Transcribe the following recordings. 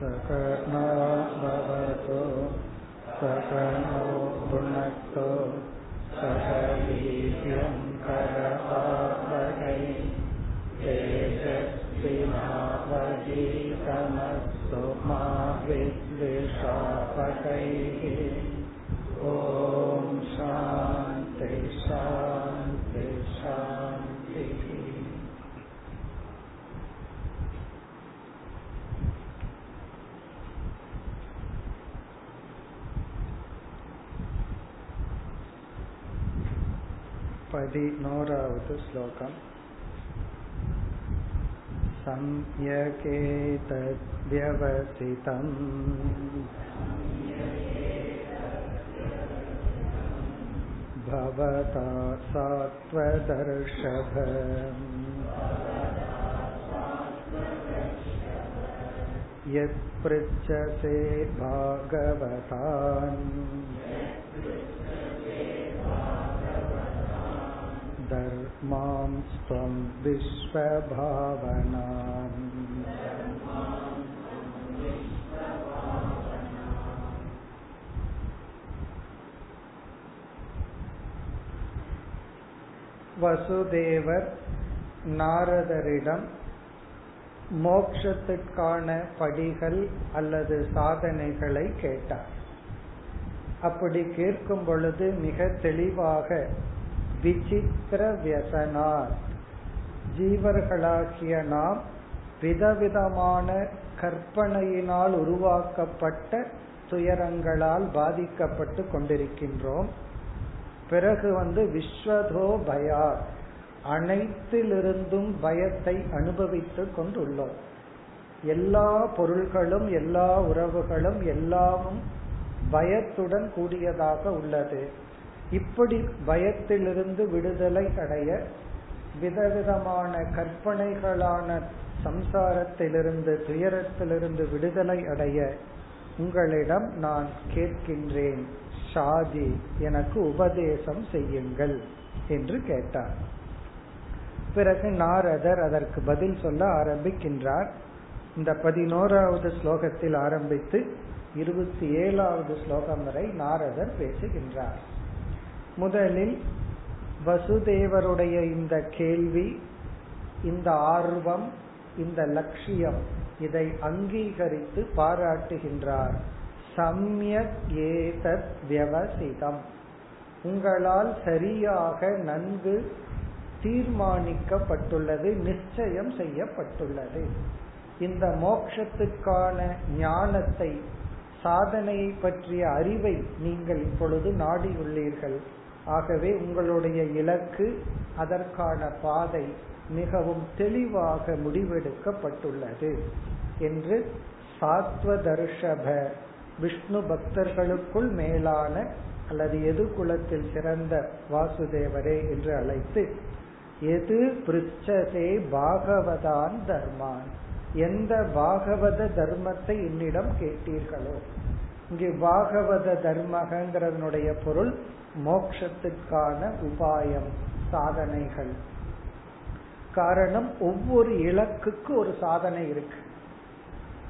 सकनो भवतु सकनो भुनक्तु सह वीर्यं करवावहै तेजस्विनावधीतमस्तु मा विद्विषावहैः ॐ शान्ति शान्ति पदिनोरावद् श्लोकम् सम्यकेतद्व्यवसितम् भवता सात्वदर्शभ यत्पृच्छसे भागवतान् धर्मां त्वं विश्वभावनाम् வசுதேவர் நாரதரிடம் மோக்ஷத்துக்கான படிகள் அல்லது சாதனைகளை கேட்டார் அப்படி கேட்கும் பொழுது மிக தெளிவாக விசித்திர வியசனார். ஜீவர்களாகிய நாம் விதவிதமான கற்பனையினால் உருவாக்கப்பட்ட துயரங்களால் பாதிக்கப்பட்டு கொண்டிருக்கின்றோம். பிறகு வந்து விஸ்வதோ பயார் அனைத்திலிருந்தும் பயத்தை அனுபவித்துக் கொண்டுள்ளோம். எல்லா பொருள்களும் எல்லா உறவுகளும் எல்லாமும் பயத்துடன் கூடியதாக உள்ளது. இப்படி பயத்திலிருந்து விடுதலை அடைய விதவிதமான கற்பனைகளான சம்சாரத்திலிருந்து துயரத்திலிருந்து விடுதலை அடைய உங்களிடம் நான் கேட்கின்றேன். ஷாதி எனக்கு உபதேசம் செய்யுங்கள் என்று கேட்டார். பிறகு நாரதர் அதற்கு பதில் சொல்ல ஆரம்பிக்கின்றார். இந்த பதினோராவது ஸ்லோகத்தில் ஆரம்பித்து இருபத்தி ஏழாவது ஸ்லோகம் வரை நாரதர் பேசுகின்றார். முதலில் வசுதேவருடைய இந்த கேள்வி இந்த ஆர்வம் இந்த லட்சியம் இதை அங்கீகரித்து பாராட்டுகின்றார். சம்யக் ஏதத் வியவசிதம். உங்களால் சரியாக நன்கு தீர்மானிக்கப்பட்டுள்ளது நிச்சயம் செய்யப்பட்டுள்ளது. இந்த மோக்ஷத்துக்கான ஞானத்தை சாதனையை பற்றிய அறிவை நீங்கள் இப்பொழுது நாடியுள்ளீர்கள். ஆகவே உங்களுடைய இலக்கு அதற்கான பாதை மிகவும் தெளிவாக முடிவெடுக்கப்பட்டுள்ளது என்று சாத்வதர்ஷப விஷ்ணு பக்தர்களுக்குள் மேலான அல்லது எது குலத்தில் சிறந்த வாசுதேவரே என்று அழைத்து எது பிரிச்சதே பாகவதான் தர்மான் எந்த பாகவத தர்மத்தை என்னிடம் கேட்டீர்களோ? இங்கு பாகவத தர்மகங்கிறதனுடைய பொருள் மோக்ஷத்துக்கான உபாயம் சாதனைகள். காரணம் ஒவ்வொரு இலக்குக்கு ஒரு சாதனை இருக்கு.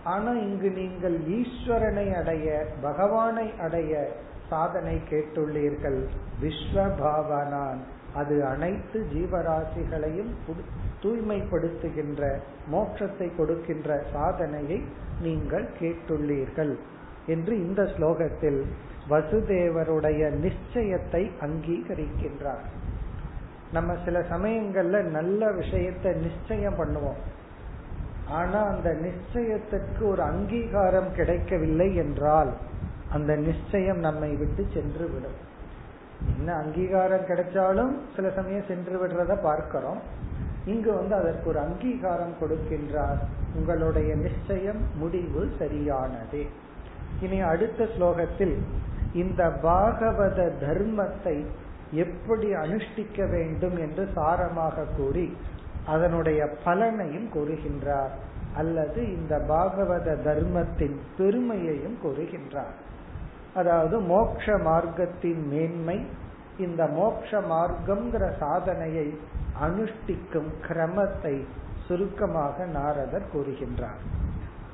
ஆனா இங்கு நீங்கள் ஈஸ்வரனை அடைய பகவானை அடைய சாதனை கேட்டுள்ளீர்கள். விஸ்வபாவனான். அது அனைத்து ஜீவராசிகளையும் தூய்மைப்படுத்துகின்ற மோட்சத்தை கொடுக்கின்ற சாதனையை நீங்கள் கேட்டுள்ளீர்கள். என்று இந்த ஸ்லோகத்தில் வசுதேவருடைய நிச்சயத்தை அங்கீகரிக்கின்றார். நம்ம சில சமயங்கள்ல நல்ல விஷயத்தை நிச்சயம் பண்ணுவோம். ஆனா அந்த நிச்சயத்திற்கு ஒரு அங்கீகாரம் கிடைக்கவில்லை என்றால் அந்த நிச்சயம் நம்மை விட்டு சென்று விடும் என்ன அங்கீகாரம் கிடைச்சாலும் சில சமயம் சென்று விடுறத பார்க்கிறோம். இங்கு வந்து அதற்கு ஒரு அங்கீகாரம் கொடுக்கின்றார். உங்களுடைய நிச்சயம் முடிவு சரியானது. இனி அடுத்த ஸ்லோகத்தில் இந்த பாகவத தர்மத்தை எப்படி அனுஷ்டிக்க வேண்டும் என்று சாரமாக கூறி அதனுடைய பலனையும் கூறுகின்றார். அல்லது இந்த பாகவத தர்மத்தின் பெருமையையும் கூறுகின்றார். அதாவது மோக்ஷ மார்க்கத்தின் மேன்மை இந்த மோக்ஷ மார்க்கம்ங்கிற சாதனையை அனுஷ்டிக்கும் கிரமத்தை சுருக்கமாக நாரதர் கூறுகின்றார்.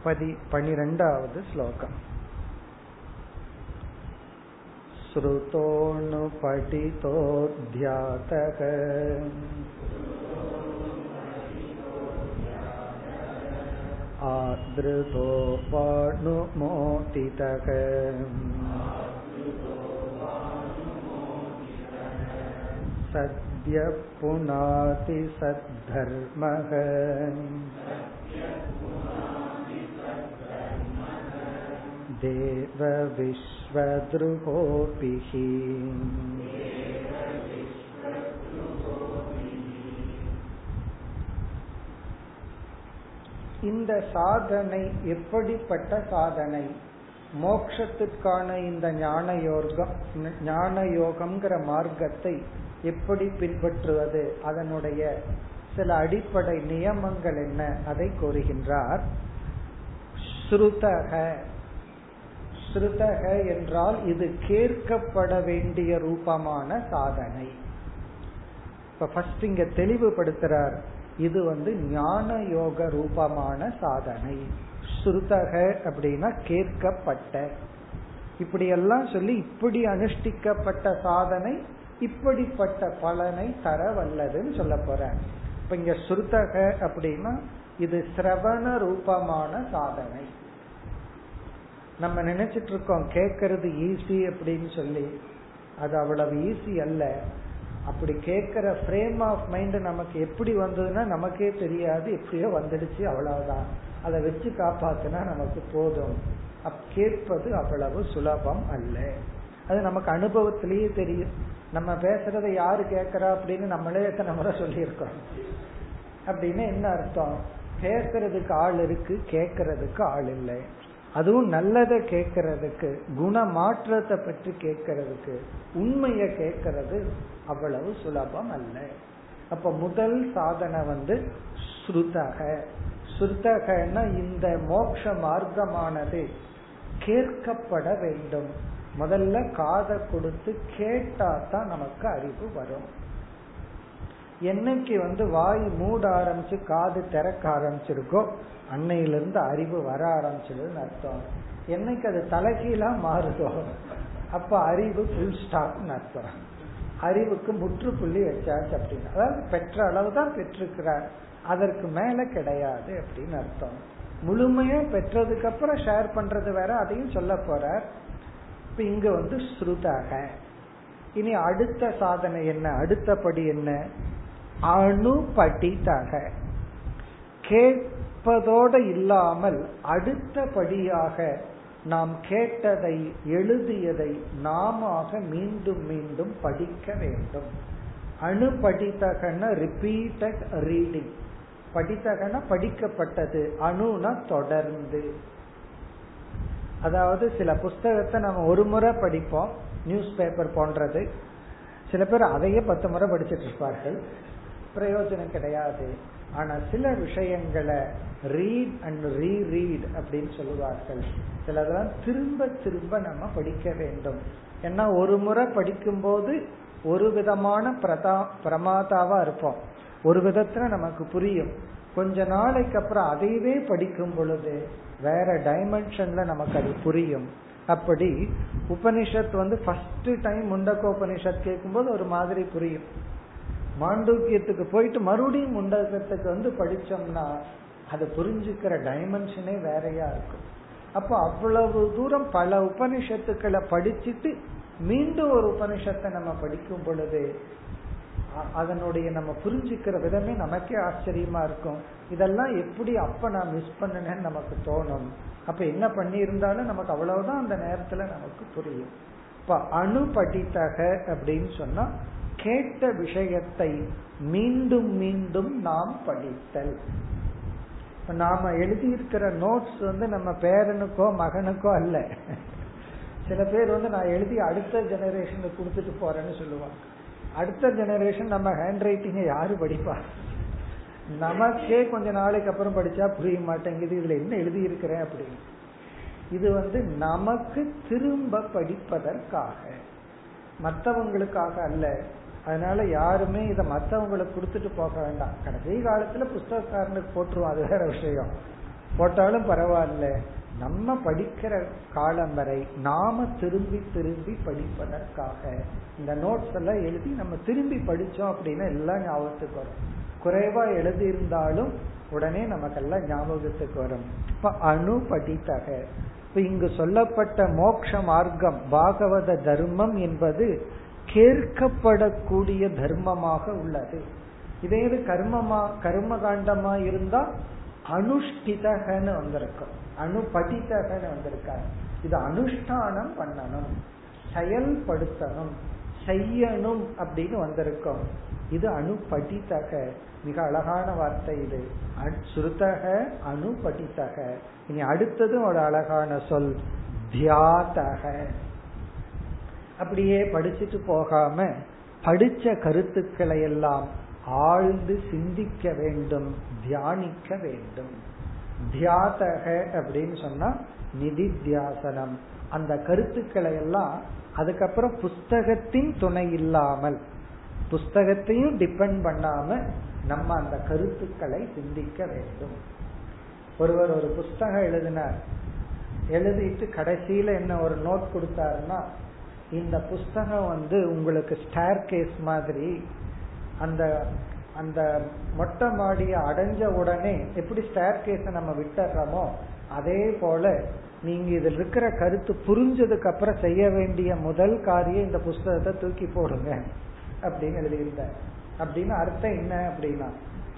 பதி பனிரெண்டாவது ஸ்லோகம். श्रुतोऽनुपठितोऽध्यातः आदृतोपानुमोदितः सद्यः पुनाति सद्धर्मः देवविश्व देवविश्वदृहोऽपिः இந்த சாதனை எப்படிப்பட்ட சாதனை மோக்ஷத்துக்கான இந்த ஞான யோகம் ஞான யோகம்ங்கிற மார்க்கத்தை எப்படி பின்பற்றுவது அதனுடைய சில அடிப்படை நியமங்கள் என்ன அதை கூறுகின்றார் ஸ்ருதக ஸ்ருதக என்றால் இது கேட்கப்பட வேண்டிய ரூபமான சாதனை. இப்ப ஃபர்ஸ்ட் இங்க தெளிவுபடுத்துறார். இது வந்து ஞான யோக ரூபமான சாதனை. ஸ்ருதக அப்படின்னா கேட்கப்பட்ட. இப்படியெல்லாம் சொல்லி இப்படி அனுஷ்டிக்கப்பட்ட சாதனை இப்படிப்பட்ட பலனை தர வல்லதுன்னு சொல்ல போற. இப்ப இங்க ஸ்ருதக அப்படின்னா இது சிரவண ரூபமான சாதனை. நம்ம நினைச்சிட்டு இருக்கோம் கேட்கறது ஈஸி அப்படின்னு சொல்லி. அது அவ்வளவு ஈஸி அல்ல. அப்படி கேட்கிற ஃப்ரேம் ஆஃப் மைண்ட் நமக்கு எப்படி வந்ததுன்னா நமக்கே தெரியாது. எப்படியோ வந்துடுச்சு அவ்வளவுதான். அதை வச்சு காப்பாத்தினா நமக்கு போதும். அப் கேட்பது அவ்வளவு சுலபம் அல்ல. அது நமக்கு அனுபவத்திலேயே தெரியும். நம்ம பேசுறத யாரு கேட்கறா அப்படின்னு நம்மளே எத்தனை முறை சொல்லியிருக்கோம். அப்படின்னு என்ன அர்த்தம்? பேசுறதுக்கு ஆள் இருக்கு கேட்கறதுக்கு ஆள் இல்லை. அதுவும் நல்லதை கேட்கறதுக்கு குண மாற்றத்தை பற்றி கேட்கறதுக்கு உண்மையை கேட்கறது அவ்வளவு சுலபம் அல்ல. அப்ப முதல் சாதனை வந்து ஸ்ருதக. ஸ்ருதகன்னா இந்த மோட்ச மார்க்கமானது கேட்கப்பட வேண்டும். முதல்ல காதை கொடுத்து கேட்டா தான் நமக்கு அறிவு வரும். என்னைக்கு வந்து வாய் மூட ஆரம்பிச்சு காது திறக்க ஆரம்பிச்சிருக்கோ அன்னையிலிருந்து அறிவு வர ஆரம்பிச்சதுன்னு அர்த்தம். என்னைக்கு அது தலைகீழா மாறுதோ அப்ப அறிவு ஃபுல் ஸ்டாப்னு அர்த்தம். அறிவுக்கு முற்றுப்புள்ளி வச்சாச்சு அப்படின்னு அதாவது பெற்ற அளவு தான் பெற்றிருக்கிறார். அதற்கு மேல கிடையாது அப்படின்னு அர்த்தம். முழுமையா பெற்றதுக்கு அப்புறம் ஷேர் பண்றது வேற அதையும் சொல்ல போறார். இப்ப இங்க வந்து ஸ்ருதக. இனி அடுத்த சாதனை என்ன? அடுத்தபடி என்ன? அணுபடித்தக கேட்பதோடு இல்லாமல் அடுத்தபடியாக நாம் கேட்டதை எழுதியதை நாம மீண்டும் மீண்டும் படிக்க வேண்டும். அணுபடித்தகன ரிப்பீட்டட் ரீடிங் படித்தகன படிக்கப்பட்டது அணுனா தொடர்ந்து. அதாவது சில புஸ்தகத்தை நம்ம ஒரு முறை படிப்போம் நியூஸ் பேப்பர் போன்றது. சில பேர் அதையே பத்து முறை படிச்சிட்டு இருப்பார்கள். பிரயோஜனம் கிடையாது. ஆனா சில விஷயங்களை ரீட் அண்ட் ரீ ரீட் அப்படின்னு சொல்லுவார்கள். சிலதெல்லாம் திரும்ப திரும்ப நம்ம படிக்க வேண்டும். ஏன்னா ஒரு முறை படிக்கும் போது ஒரு விதமான பிரதா பிரமாதாவா இருப்போம். ஒரு விதத்துல நமக்கு புரியும். கொஞ்ச நாளைக்கு அப்புறம் அதையவே படிக்கும் பொழுது வேற டைமென்ஷன்ல நமக்கு அது புரியும். அப்படி உபனிஷத் வந்து ஃபர்ஸ்ட் டைம் முண்டக்க உபனிஷத் கேட்கும்போது ஒரு மாதிரி புரியும். மாண்டூக்கியத்துக்கு போயிட்டு மறுபடியும் முண்டகத்துக்கு வந்து படிச்சோம்னா அதை புரிஞ்சுக்கிற டைமென்ஷனே வேறையா இருக்கும். அப்போ அவ்வளவு தூரம் பல உபனிஷத்துக்களை படிச்சுட்டு மீண்டும் ஒரு உபனிஷத்தை நம்ம படிக்கும் பொழுது அதனுடைய நம்ம புரிஞ்சுக்கிற விதமே நமக்கே ஆச்சரியமா இருக்கும். இதெல்லாம் எப்படி அப்ப நான் மிஸ் பண்ணனேன்னு நமக்கு தோணும். அப்ப என்ன பண்ணி இருந்தாலும் நமக்கு அவ்வளவுதான் அந்த நேரத்துல நமக்கு புரியும். இப்ப அணுபடித்தக அப்படின்னு சொன்னா கேட்ட விஷயத்தை மீண்டும் மீண்டும் நாம் படித்தல். இப்ப நாம எழுதியிருக்கிற நோட்ஸ் வந்து நம்ம பேரனுக்கோ மகனுக்கோ அல்ல. சில பேர் வந்து நான் எழுதி அடுத்த ஜெனரேஷனுக்கு கொடுத்துட்டு போறேன்னு சொல்லுவாங்க. அடுத்த ஜெனரேஷன் நம்ம ஹேண்ட் ரைட்டிங்கை யாரு படிப்பா? நமக்கே கொஞ்ச நாளைக்கு அப்புறம் படிச்சா புரிய மாட்டேங்குது. இதுல என்ன எழுதி இருக்கிறேன் அப்படின்னு. இது வந்து நமக்கு திரும்ப படிப்பதற்காக. மற்றவங்களுக்காக அல்ல. அதனால யாருமே இதை மற்றவங்களுக்கு கொடுத்துட்டு போக வேண்டாம். கடைசி காலத்துல புஸ்தகக்காரனுக்கு போட்டுருவோம். அது வேற விஷயம். போட்டாலும் பரவாயில்ல. நம்ம படிக்கிற காலம் வரை நாம திரும்பி திரும்பி படிப்பதற்காக இந்த நோட்ஸ் எல்லாம் எழுதி நம்ம திரும்பி படிச்சோம் அப்படின்னா எல்லாம் ஞாபகத்துக்கு வரும். குறைவா எழுதி இருந்தாலும் உடனே நமக்கெல்லாம் ஞாபகத்துக்கு வரும். இப்ப அணு படித்தக இப்ப இங்கு சொல்லப்பட்ட மோக்ஷ மார்க்கம் பாகவத தர்மம் என்பது கேட்கப்படக்கூடிய தர்மமாக உள்ளது. இதே இது கர்மமா கர்ம காண்டமா இருந்தா அனுஷ்டிதகன்னு வந்திருக்கும். அணுபடித்தகன்னு வந்திருக்காரு. இது அனுஷ்டானம் பண்ணணும். செயல்படுத்தணும். செய்யணும் அப்படின்னு வந்திருக்கும். இது அணுபடித்தக மிக அழகான வார்த்தை இது. சுருத்தக அணுபடித்தக இனி அடுத்தது ஒரு அழகான சொல். தியாதக. அப்படியே படிச்சுட்டு போகாம படிச்ச கருத்துக்களை எல்லாம் ஆழ்ந்து சிந்திக்க வேண்டும் தியானிக்க வேண்டும். தியாதக அப்படின்னு சொன்னா நிதித்தியாசனம். அந்த கருத்துக்களை எல்லாம் அதுக்கப்புறம் புஸ்தகத்தின் துணை இல்லாமல் புஸ்தகத்தையும் டிபெண்ட் பண்ணாம நம்ம அந்த கருத்துக்களை சிந்திக்க வேண்டும். ஒருவர் ஒரு புஸ்தகம் எழுதினார். எழுதிட்டு கடைசியில என்ன ஒரு நோட் கொடுத்தாருன்னா இந்த புஸ்தகம் வந்து உங்களுக்கு ஸ்டேர் கேஸ் மாதிரி அந்த அந்த மொட்டை மாடியை அடைஞ்ச உடனே எப்படி ஸ்டேர் கேஸ நம்ம விட்டுறோமோ அதே போல நீங்க இதில் இருக்கிற கருத்து புரிஞ்சதுக்கு அப்புறம் செய்ய வேண்டிய முதல் காரியம் இந்த புஸ்தகத்தை தூக்கி போடுங்க அப்படின்னு எழுதியிருந்தார். அப்படின்னு அர்த்தம் என்ன அப்படின்னா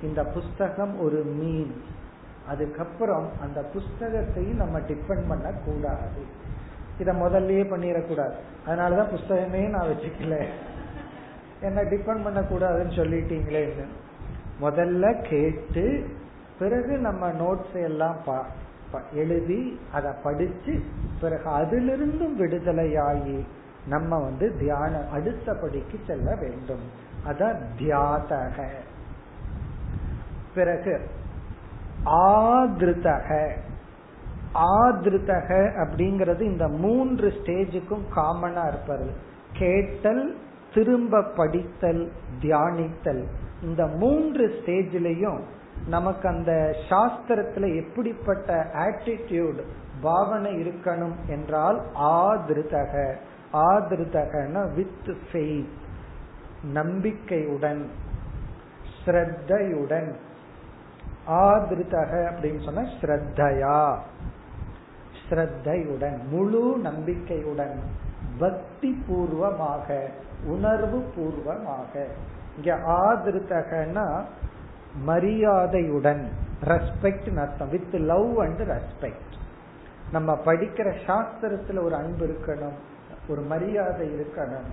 இந்த புஸ்தகம் ஒரு மீன். அதுக்கப்புறம் அந்த புஸ்தகத்தையும் நம்ம டிபெண்ட் பண்ண கூடாது இத முதல்லயே பண்ணிடக்கூடாது அதனாலதான் புஸ்தகமே நான் வச்சுக்கல. என்ன டிபெண்ட் பண்ண கூடாதுன்னு சொல்லிட்டீங்களே முதல்ல கேட்டு பிறகு நம்ம நோட்ஸ் எல்லாம் எழுதி அதை படிச்சு பிறகு அதிலிருந்தும் விடுதலையாகி நம்ம வந்து தியானம் அடுத்த படிக்கு செல்ல வேண்டும். அதான் தியாதக. பிறகு ஆதிருத்தக ஆதிருதக அப்படிங்கிறது இந்த மூன்று ஸ்டேஜுக்கும் காமனா இருப்பது. கேட்டல் திரும்ப படித்தல் தியானித்தல். இந்த மூன்று ஸ்டேஜ்லயும் நமக்கு அந்த சாஸ்திரத்துல எப்படிப்பட்ட ஆட்டிடியூட் பாவனை இருக்கணும் என்றால் ஆதிருதக. ஆதிருதகன வித் ஃபெய்த் நம்பிக்கையுடன் ஸ்ரத்தையுடன். ஆதிருதக அப்படின்னு சொன்னா ஸ்ரத்தையா. ஸ்ரத்தையுடன் முழு நம்பிக்கையுடன் பக்தி பூர்வமாக உணர்வு பூர்வமாக இங்க ஆதிருத்தகன்னா மரியாதையுடன் ரெஸ்பெக்ட் அர்த்தம். வித் லவ் அண்ட் ரெஸ்பெக்ட் நம்ம படிக்கிற சாஸ்திரத்துல ஒரு அன்பு இருக்கணும் ஒரு மரியாதை இருக்கணும்.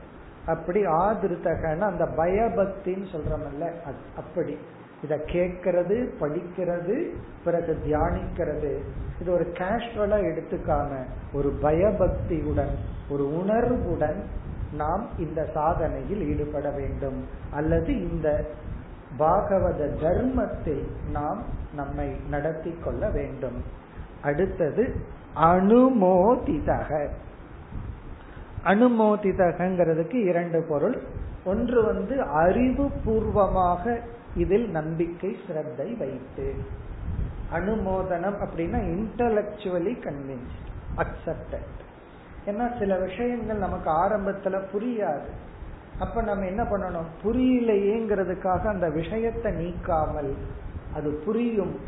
அப்படி ஆதிருத்தகன்னா அந்த பயபக்தின்னு சொல்றமல்ல அப்படி. இத கேட்கறது படிக்கிறது பிறகு தியானிக்கிறது. இது ஒரு கேஷுவலா எடுத்துக்காம ஒரு பயபக்தியுடன் ஒரு உணர்வுடன் நாம் இந்த சாதனையில் ஈடுபட வேண்டும். அல்லது இந்த பாகவத தர்மத்தில் நாம் நம்மை நடத்தி கொள்ள வேண்டும். அடுத்தது அனுமோதிதக. அனுமோதிதகங்கிறதுக்கு இரண்டு பொருள். ஒன்று வந்து அறிவு பூர்வமாக இதில் நம்பிக்கை சிரத்தை வைத்து. அனுமோதனம் அப்படின்னா இன்டலக்சுவலி கன்வின்ஸ்ட் அக்செப்டட் ஏன்னா சில விஷயங்கள் நமக்கு ஆரம்பத்துல புரியாது. அப்ப நம்ம என்ன பண்ணணும்? புரியலையேங்கிறதுக்காக அந்த விஷயத்தை நீக்காமல் அது புரியும்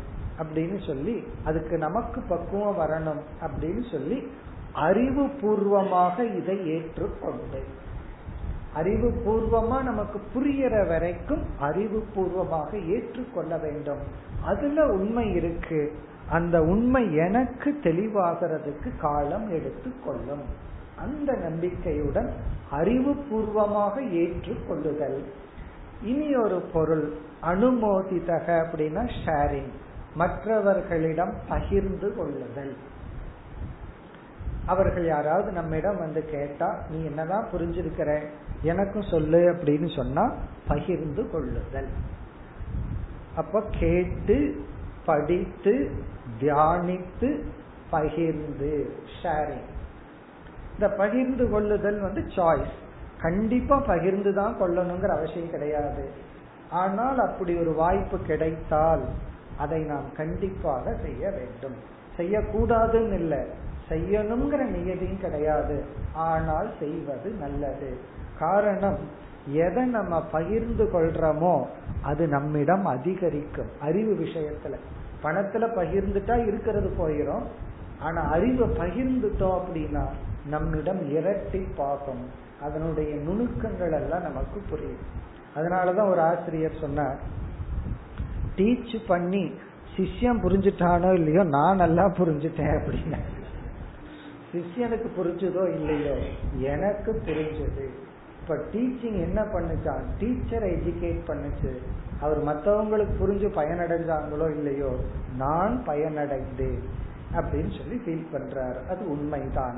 அப்படின்னு சொல்லி அதுக்கு நமக்கு பக்குவம் வரணும் அப்படின்னு சொல்லி அறிவு பூர்வமாக இதை ஏற்றுக்கொண்டேன் அறிவு பூர்வமா நமக்கு புரியற வரைக்கும் அறிவு பூர்வமாக ஏற்றுக்கொள்ள வேண்டும். அதுல உண்மை இருக்கு. அந்த உண்மை எனக்கு தெளிவாகிறதுக்கு காலம் எடுத்துக்கொள்ளும் அந்த நம்பிக்கையுடன் அறிவு பூர்வமாக ஏற்றுக்கொள்ளுதல். இனி ஒரு பொருள் அனுமோதிதக அப்படின்னா ஷேரிங் மற்றவர்களிடம் பகிர்ந்து கொள்ளுதல். அவர்கள் யாராவது நம்மிடம் வந்து கேட்டா நீ என்னதான் புரிஞ்சிருக்கிற? எனக்கும் சொல்லு அப்படின்னு சொன்னா பகிர்ந்து கொள்ளுதல். அப்ப கேட்டு படித்து தியானித்து பகிர்ந்து ஷேரிங் இந்த பகிர்ந்து கொள்ளுதல் வந்து சாய்ஸ் கண்டிப்பா பகிர்ந்து தான் கொள்ளணுங்கிற அவசியம் கிடையாது. ஆனால் அப்படி ஒரு வாய்ப்பு கிடைத்தால் அதை நாம் கண்டிப்பாக செய்ய வேண்டும். செய்யக்கூடாதுன்னு இல்லை செய்யணுங்கிற நியதியும் கிடையாது. ஆனால் செய்வது நல்லது. காரணம் எதை நம்ம பகிர்ந்து கொள்றோமோ அது நம்மிடம் அதிகரிக்கும். அறிவு விஷயத்துல. பணத்துல பகிர்ந்துட்டா இருக்கிறது போயிடும் ஆனா அறிவை பகிர்ந்துட்டோம் அப்படின்னா நம்மிடம் இரட்டி பார்க்கும் அதனுடைய நுணுக்கங்கள் எல்லாம் நமக்கு புரியும். அதனாலதான் ஒரு ஆசிரியர் சொன்னார் டீச் பண்ணி சிஷ்யம் புரிஞ்சுட்டானோ இல்லையோ நான் நல்லா புரிஞ்சுட்டேன் அப்படின்னா சிஷ்யனுக்கு புரிஞ்சதோ இல்லையோ எனக்கு புரிஞ்சது. இப்ப டீச்சிங் என்ன பண்ணுச்சா? டீச்சரை எஜுகேட் பண்ணுச்சு. அவர் மற்றவங்களுக்கு புரிஞ்சு பயனடைஞ்சாங்களோ இல்லையோ நான் பயனடைந்தேன் அப்படின்னு சொல்லி ஃபீல் பண்றாரு. அது உண்மைதான்.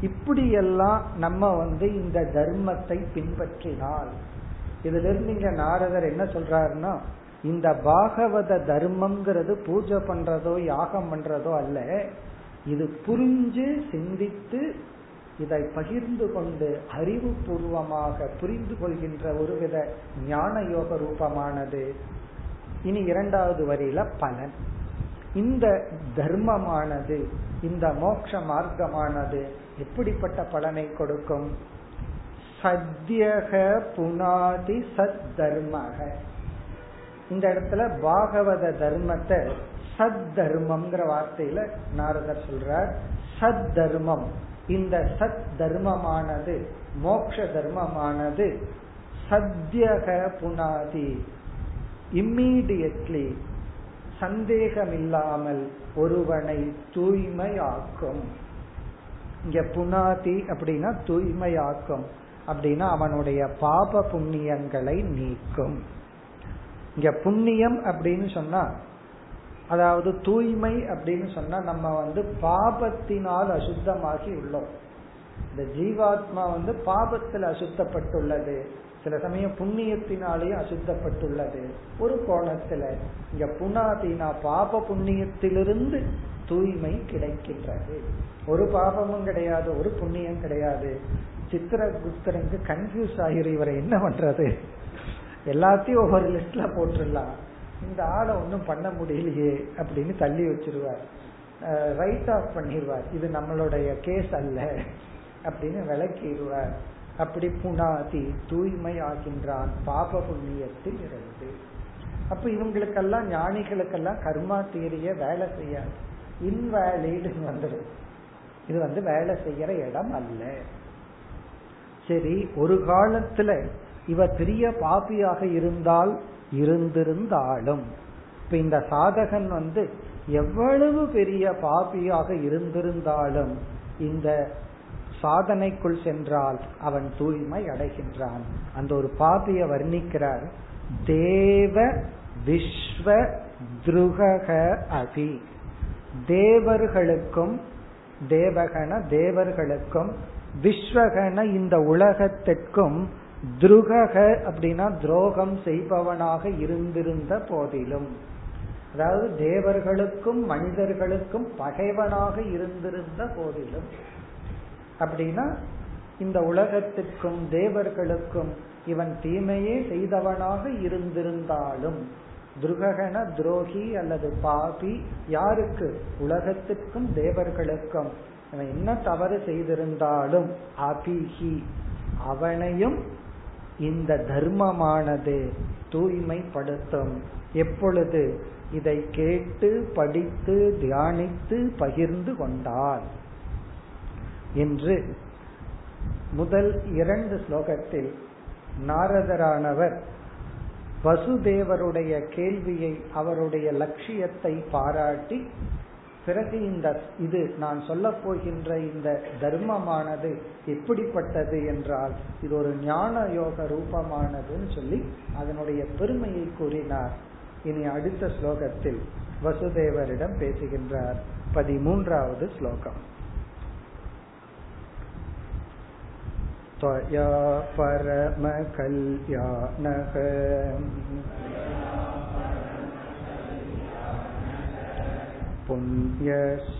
இப்படியெல்லாம் நம்ம வந்து இந்த தர்மத்தை பின்பற்றினால் இதுல இருந்து இங்க நாரதர் என்ன சொல்றாருன்னா இந்த பாகவத தர்மம்ங்கிறது பூஜை பண்றதோ யாகம் பண்றதோ அல்ல இது புரிஞ்சு சிந்தித்து இதை பகிர்ந்து கொண்டு அறிவுபூர்வமாக புரிந்து கொள்கின்ற ஒருவித ஞான யோக ரூபமானது. இனி இரண்டாவது வரியில பலன். இந்த தர்மமானது இந்த மோட்ச மார்க்கமானது எப்படிப்பட்ட பலனை கொடுக்கும்? சத்யக புனாதி சத் தர்மக இந்த இடத்துல பாகவத தர்மத்தை சத் தர்மம்ங்கிற வார்த்தையில நாரதர் சொல்றார். சத் தர்மம் இந்த சத் தர்மமானது மோக்ஷ தர்மமானது சத்யக புனாதி. இம்மீடியட்லி சந்தேகமில்லாமல் ஒருவனை தூய்மையாக்கும். இங்க புனாதி அப்படின்னா தூய்மையாக்கும். அப்படின்னா அவனுடைய பாப புண்ணியங்களை நீக்கும். இங்க புண்ணியம் அப்படின்னு சொன்னா அதாவது தூய்மை அப்படின்னு சொன்னா நம்ம வந்து பாபத்தினால் அசுத்தமாகி உள்ளோம். இந்த ஜீவாத்மா வந்து பாபத்தில் அசுத்தப்பட்டுள்ளது. சில சமயம் புண்ணியத்தினாலேயும் அசுத்தப்பட்டுள்ளது. ஒரு கோணத்துல இங்க புனாதீனா பாப புண்ணியத்திலிருந்து தூய்மை கிடைக்கின்றது. ஒரு பாபமும் கிடையாது ஒரு புண்ணியம் கிடையாது. சித்திரகுப்தனுக்கு கன்ஃபியூஸ் ஆகிற இவரை என்ன பண்றது? எல்லாத்தையும் ஒவ்வொரு லிஸ்ட்ல போட்டுடலாம். இந்த ஆளை ஒன்றும் பண்ண முடியலையே அப்படின்னு தள்ளி வச்சிருவார். ரைட் ஆஃப் பண்ணிடுவார் இது நம்மளுடைய கேஸ் அல்ல அப்படின்னு விளக்கிடுவார். அப்படி புனாதி தூய்மை ஆகின்றான் பாப புண்ணியத்தில் இருந்து. அப்ப இவங்களுக்கெல்லாம் ஞானிகளுக்கெல்லாம் கர்மா தீரிய வேலை செய்யாது. இன்வேலிடுன்னு வந்துடும் இது வந்து வேலை செய்யற இடம் அல்ல. சரி ஒரு காலத்துல இவ பெரிய பாப்பியாக இருந்தால் இருந்திருந்தாலும். இப்ப இந்த சாதகன் வந்து எவ்வளவு பெரிய பாபியாக இருந்திருந்தாலும் இந்த சாதனைக்குள் சென்றால் அவன் தூய்மை அடைகின்றான். அந்த ஒரு பாபிய வர்ணிக்கிறார் தேவ விஸ்வ துருகக அபி தேவர்களுக்கும் தேவகன தேவர்களுக்கும் விஸ்வகன இந்த உலகத்திற்கும் துருகக அப்படின்னா துரோகம் செய்பவனாக இருந்திருந்த போதிலும். அதாவது தேவர்களுக்கும் மனிதர்களுக்கும் பகைவனாக இருந்திருந்த போதிலும். அப்படின்னா இந்த உலகத்திற்கும் தேவர்களுக்கும் இவன் தீமையே செய்தவனாக இருந்திருந்தாலும் துருககன துரோகி அல்லது பாபி யாருக்கு? உலகத்திற்கும் தேவர்களுக்கும். அவன் என்ன தவறு செய்திருந்தாலும் அபிஹி அவனையும் இந்த தர்மமானது தூய்மைப்படுத்தும். எப்பொழுது? இதை கேட்டு படித்து தியானித்து பகிர்ந்து கொண்டால். என்று முதல் இரண்டு ஸ்லோகத்தில் நாரதரானவர் வசுதேவருடைய கேள்வியை அவருடைய லட்சியத்தை பாராட்டி பிறகு இந்த இது நான் சொல்ல போகின்ற இந்த தர்மமானது எப்படிப்பட்டது என்றால் இது ஒரு ஞான யோக ரூபமானதுன்னு சொல்லி அதனுடைய பெருமையை கூறினார் இனி அடுத்த ஸ்லோகத்தில் வசுதேவரிடம் பேசுகின்றார் பதிமூன்றாவது ஸ்லோகம் त्वया परमकल्याणः पुण्यश्रवणकीर्तनः।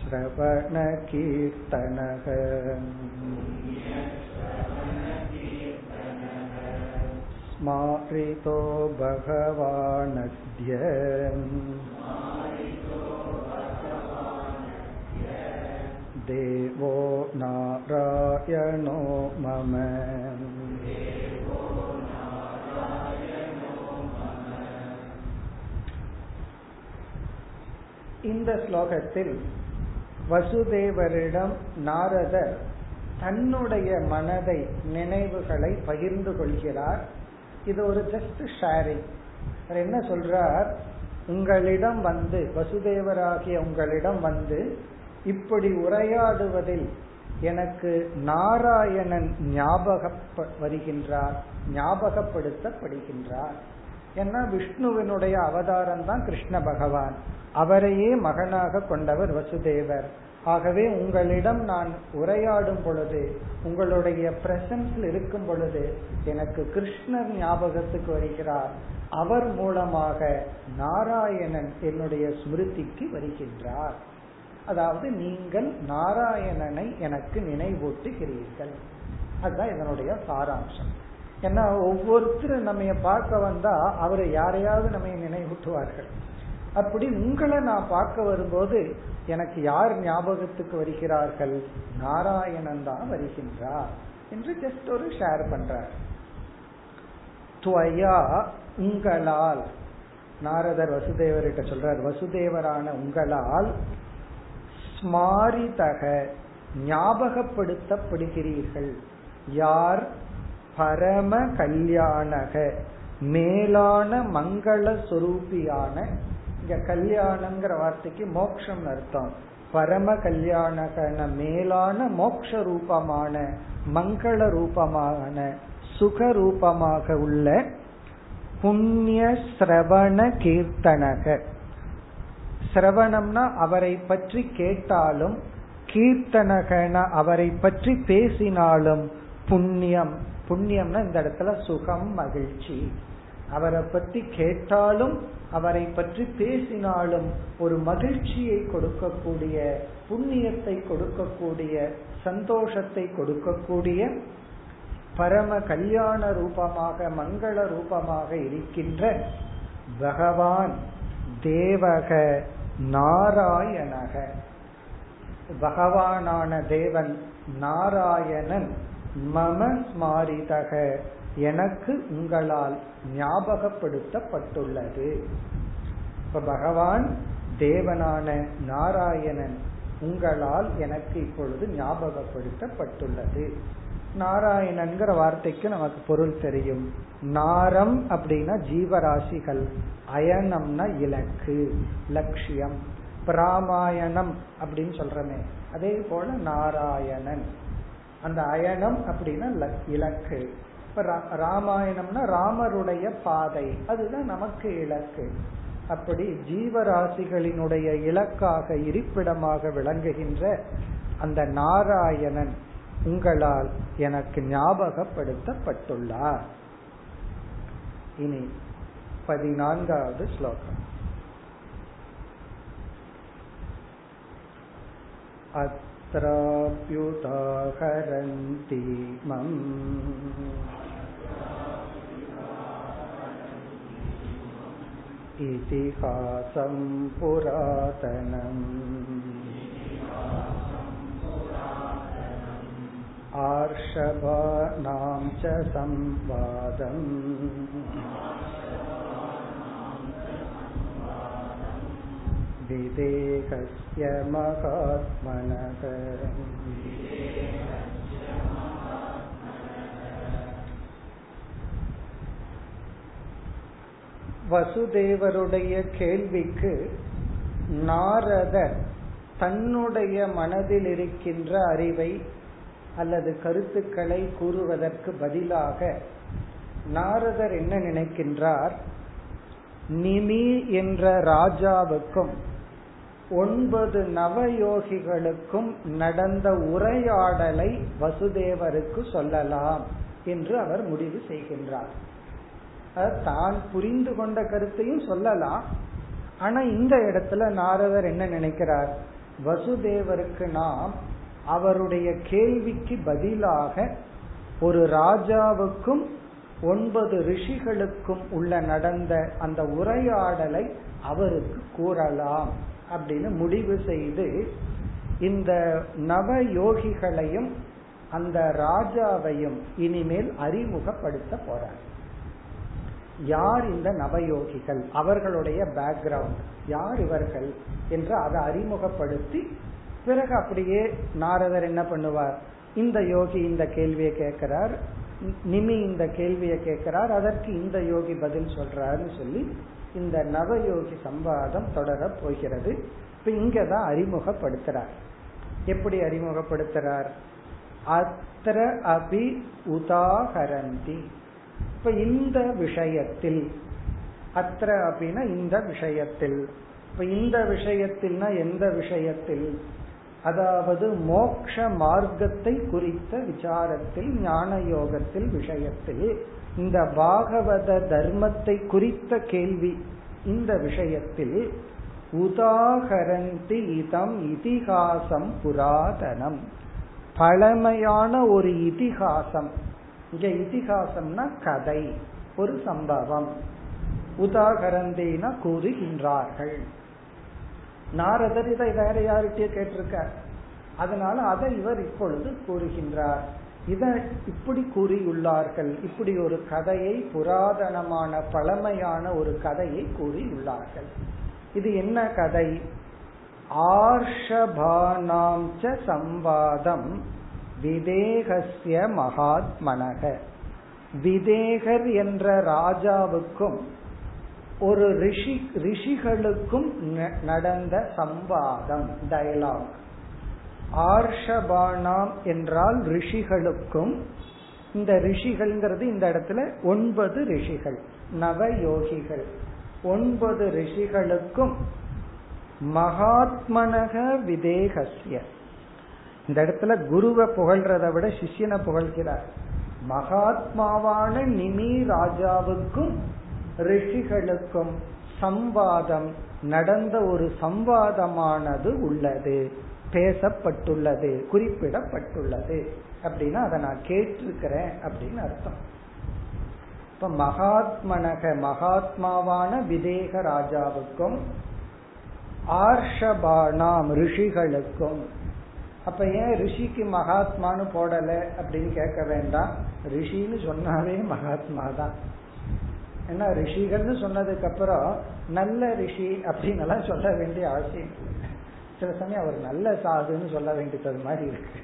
स्मारितो भगवानद्य देवो नारायणो मम। இந்த ஸ்லோகத்தில் வசுதேவரிடம் நாரதர் தன்னுடைய மனதை நினைவுகளை பகிர்ந்து கொள்கிறார். இது ஒரு ஜஸ்ட் ஷேரிங் என்ன சொல்றார்? உங்களிடம் வந்து வசுதேவராகிய உங்களிடம் வந்து இப்படி உரையாடுவதில் எனக்கு நாராயணன் ஞாபக வருகின்றார் ஞாபகப்படுத்தப்படுகின்றார். ஏன்னா விஷ்ணுவினுடைய அவதாரம் தான் கிருஷ்ண பகவான். அவரையே மகனாக கொண்டவர் வசுதேவர். ஆகவே உங்களிடம் நான் உரையாடும் பொழுது உங்களுடைய பிரசன்ஸ்ல இருக்கும் பொழுது எனக்கு கிருஷ்ணர் ஞாபகத்துக்கு வருகிறார். அவர் மூலமாக நாராயணன் என்னுடைய ஸ்மிருதிக்கு வருகின்றார். அதாவது நீங்கள் நாராயணனை எனக்கு நினைவூட்டுகிறீர்கள். அதுதான் இதனுடைய சாராம்சம். ஏன்னா ஒவ்வொருத்தரும் நம்ம பார்க்க வந்தா அவரை யாரையாவது நம்ம நினைவூட்டுவார்கள். அப்படி உங்களை நான் பார்க்க வரும்போது எனக்கு யார் ஞாபகத்துக்கு வருகிறார்கள்? நாராயணன் தான் வருகின்றார் என்று ஜஸ்ட் ஒரு ஷேர் பண்றார். துவயா உங்களால் நாரதர் வசுதேவர்கிட்ட சொல்றார் வசுதேவரான உங்களால் ஸ்மாரிதக ஞாபகப்படுத்தப்படுகிறீர்கள். யார் பரம கல்யாணக மேலான மங்கள சொரூபியான இங்க கல்யாணம்ங்கிற வார்த்தைக்கு மோக்ஷம் அர்த்தம். பரம கல்யாணகன மேலான மோக்ஷ ரூபமான மங்கள ரூபமான சுக ரூபமாக உள்ள புண்ணிய சிரவண கீர்த்தனக. சிரவணம்னா அவரை பற்றி கேட்டாலும் கீர்த்தனகன அவரை பற்றி பேசினாலும் புண்ணியம். புண்ணியம்னா இந்த இடத்துல சுகம் மகிழ்ச்சி. அவரை பற்றி கேட்டாலும் அவரை பற்றி பேசினாலும் ஒரு மகிழ்ச்சியை கொடுக்கக்கூடிய புண்ணியத்தை கொடுக்கக்கூடிய சந்தோஷத்தை கொடுக்கக்கூடிய பரம கல்யாண ரூபமாக மங்கள ரூபமாக இருக்கின்ற பகவான் தேவக நாராயணக. பகவானான தேவன் நாராயணன். மம ஸ்மாரிதக எனக்கு உங்களால் ஞாபகப்படுத்தப்பட்டுள்ளது. இப்ப பகவான் தேவனான நாராயணன் உங்களால் எனக்கு இப்பொழுது ஞாபகப்படுத்தப்பட்டுள்ளது. நாராயணன்கிற வார்த்தைக்கு நமக்கு பொருள் தெரியும். நாரம் அப்படின்னா ஜீவராசிகள் அயனம்னா இலக்கு லட்சியம் பிராமாயணம் அப்படின்னு சொல்றமே. அதே போல நாராயணன். அந்த அயனம் அப்படின்னா இலக்கு. இப்ப ராமாயணம்னா ராமருடைய பாதை. அதுதான் நமக்கு இலக்கு. அப்படி ஜீவராசிகளினுடைய இலக்காக இருப்பிடமாக விளங்குகின்ற அந்த நாராயணன் உங்களால் எனக்கு ஞாபகப்படுத்தப்பட்டுள்ளார். இனி பதினான்காவது ஸ்லோகம். अत्राप्युदाहरन्ति मम् इतिहासं पुरातनम् आर्षभानां च संवादम् विदेहस्य महात्मनः வசுதேவருடைய கேள்விக்கு நாரதர் தன்னுடைய மனதில் இருக்கின்ற அறிவை அல்லது கருத்துக்களை கூறுவதற்கு பதிலாக நாரதர் என்ன நினைக்கின்றார் நிமி என்ற ராஜாவுக்கும் ஒன்பது நவயோகிகளுக்கும் நடந்த உரையாடலை வசுதேவருக்கு சொல்லலாம் என்று அவர் முடிவு செய்கின்றார். தான் புரிந்து கொண்ட கருத்தையும் சொல்லலாம். ஆனா இந்த இடத்துல நாரதர் என்ன நினைக்கிறார்? வசுதேவருக்கு நாம் அவருடைய கேள்விக்கு பதிலாக ஒரு ராஜாவுக்கும் ஒன்பது ரிஷிகளுக்கும் உள்ள நடந்த அந்த உரையாடலை அவருக்கு கூறலாம். அப்படின்னு முடிவு செய்து இந்த நவ யோகிகளையும் அந்த ராஜாவையும் இனிமேல் அறிமுகப்படுத்த போறார். யார் இந்த நவயோகிகள்? அவர்களுடைய பேக்ரவுண்ட் யார் இவர்கள்? என்று அதை அறிமுகப்படுத்தி பிறகு அப்படியே நாரதர் என்ன பண்ணுவார்? இந்த யோகி இந்த கேள்வியை கேட்கிறார். நிமி இந்த கேள்வியை கேட்கிறார். அதற்கு இந்த யோகி பதில் சொல்றாருன்னு சொல்லி இந்த நவயோகி சம்பாதம் தொடர போகிறது. இப்ப இங்கதான் அறிமுகப்படுத்துறார். எப்படி அறிமுகப்படுத்துறார்? அத்திர அபி உதாகரந்தி இப்ப இந்த விஷயத்தில் அத்திர அப்படின்னா இந்த விஷயத்தில் இப்ப இந்த விஷயத்தில்னா எந்த விஷயத்தில்? அதாவது மோக்ஷ மார்க்கத்தை குறித்த விசாரத்தில் ஞான யோகத்தில் விஷயத்தில். இந்த பாகவத தர்மத்தை குறித்த கேள்வி இந்த விஷயத்தில் உதாகரந்தி இதம் இதிகாசம் புராதனம். பழமையான ஒரு இதிகாசம். இங்க இதிகாசம்னா கதை ஒரு சம்பவம். உதாகரந்தேனா கூறுகின்றார்கள். நாரதர் இதை வேற யார்கிட்டயே கேட்டிருக்க அதனால அதை இவர் இப்பொழுது கூறுகின்றார். இதை இப்படி கூறியுள்ளார்கள். இப்படி ஒரு கதையை புராதனமான பழமையான ஒரு கதையை கூறியுள்ளார்கள். இது என்ன கதை? ஆர்ஷபானாம் சம்பாதம் விதேகசிய மகாத்மனக. விதேகர் என்ற ராஜாவுக்கும் ஒரு ரிஷி ரிஷிகளுக்கும் நடந்த சம்பாதம் டயலாக் ஆர்ஷபானாம் என்றால் ரிஷிகளுக்கும் இந்த ரிஷிகள்ங்கிறது இந்த இடத்துல ஒன்பது ரிஷிகள் நவ யோகிகள் ஒன்பது ரிஷிகளுக்கும் மகாத்மனக விதேகசிய இந்த இடத்துல குருவை புகழ்றதை விட சிஷ்யனை புகழ்கிறார். மகாத்மாவான நிமி ராஜாவுக்கும் ரிஷிகளுக்கும் சம்வாதம் நடந்த ஒரு சம்வாதமானது உள்ளது. பேசப்பட்டுள்ளது குறிப்பிடப்பட்டுள்ளது. அப்படின்னா அதை நான் கேட்டிருக்கிறேன் அப்படின்னு அர்த்தம். இப்ப மகாத்மனக மகாத்மாவான விதேக ராஜாவுக்கும் ஆர்ஷபானாம் ரிஷிகளுக்கும் அப்ப ஏன் ரிஷிக்கு மகாத்மான்னு போடல அப்படின்னு கேட்க வேண்டாம். ரிஷின்னு சொன்னாவே மகாத்மா தான் ஏன்னா ரிஷிகள்னு சொன்னதுக்கு அப்புறம் நல்ல ரிஷி அப்படின்னு எல்லாம் சொல்ல வேண்டிய அவசியம் இல்லை. சில சமயம் அவர் நல்ல சாதுன்னு சொல்ல வேண்டியது மாதிரி இருக்கு.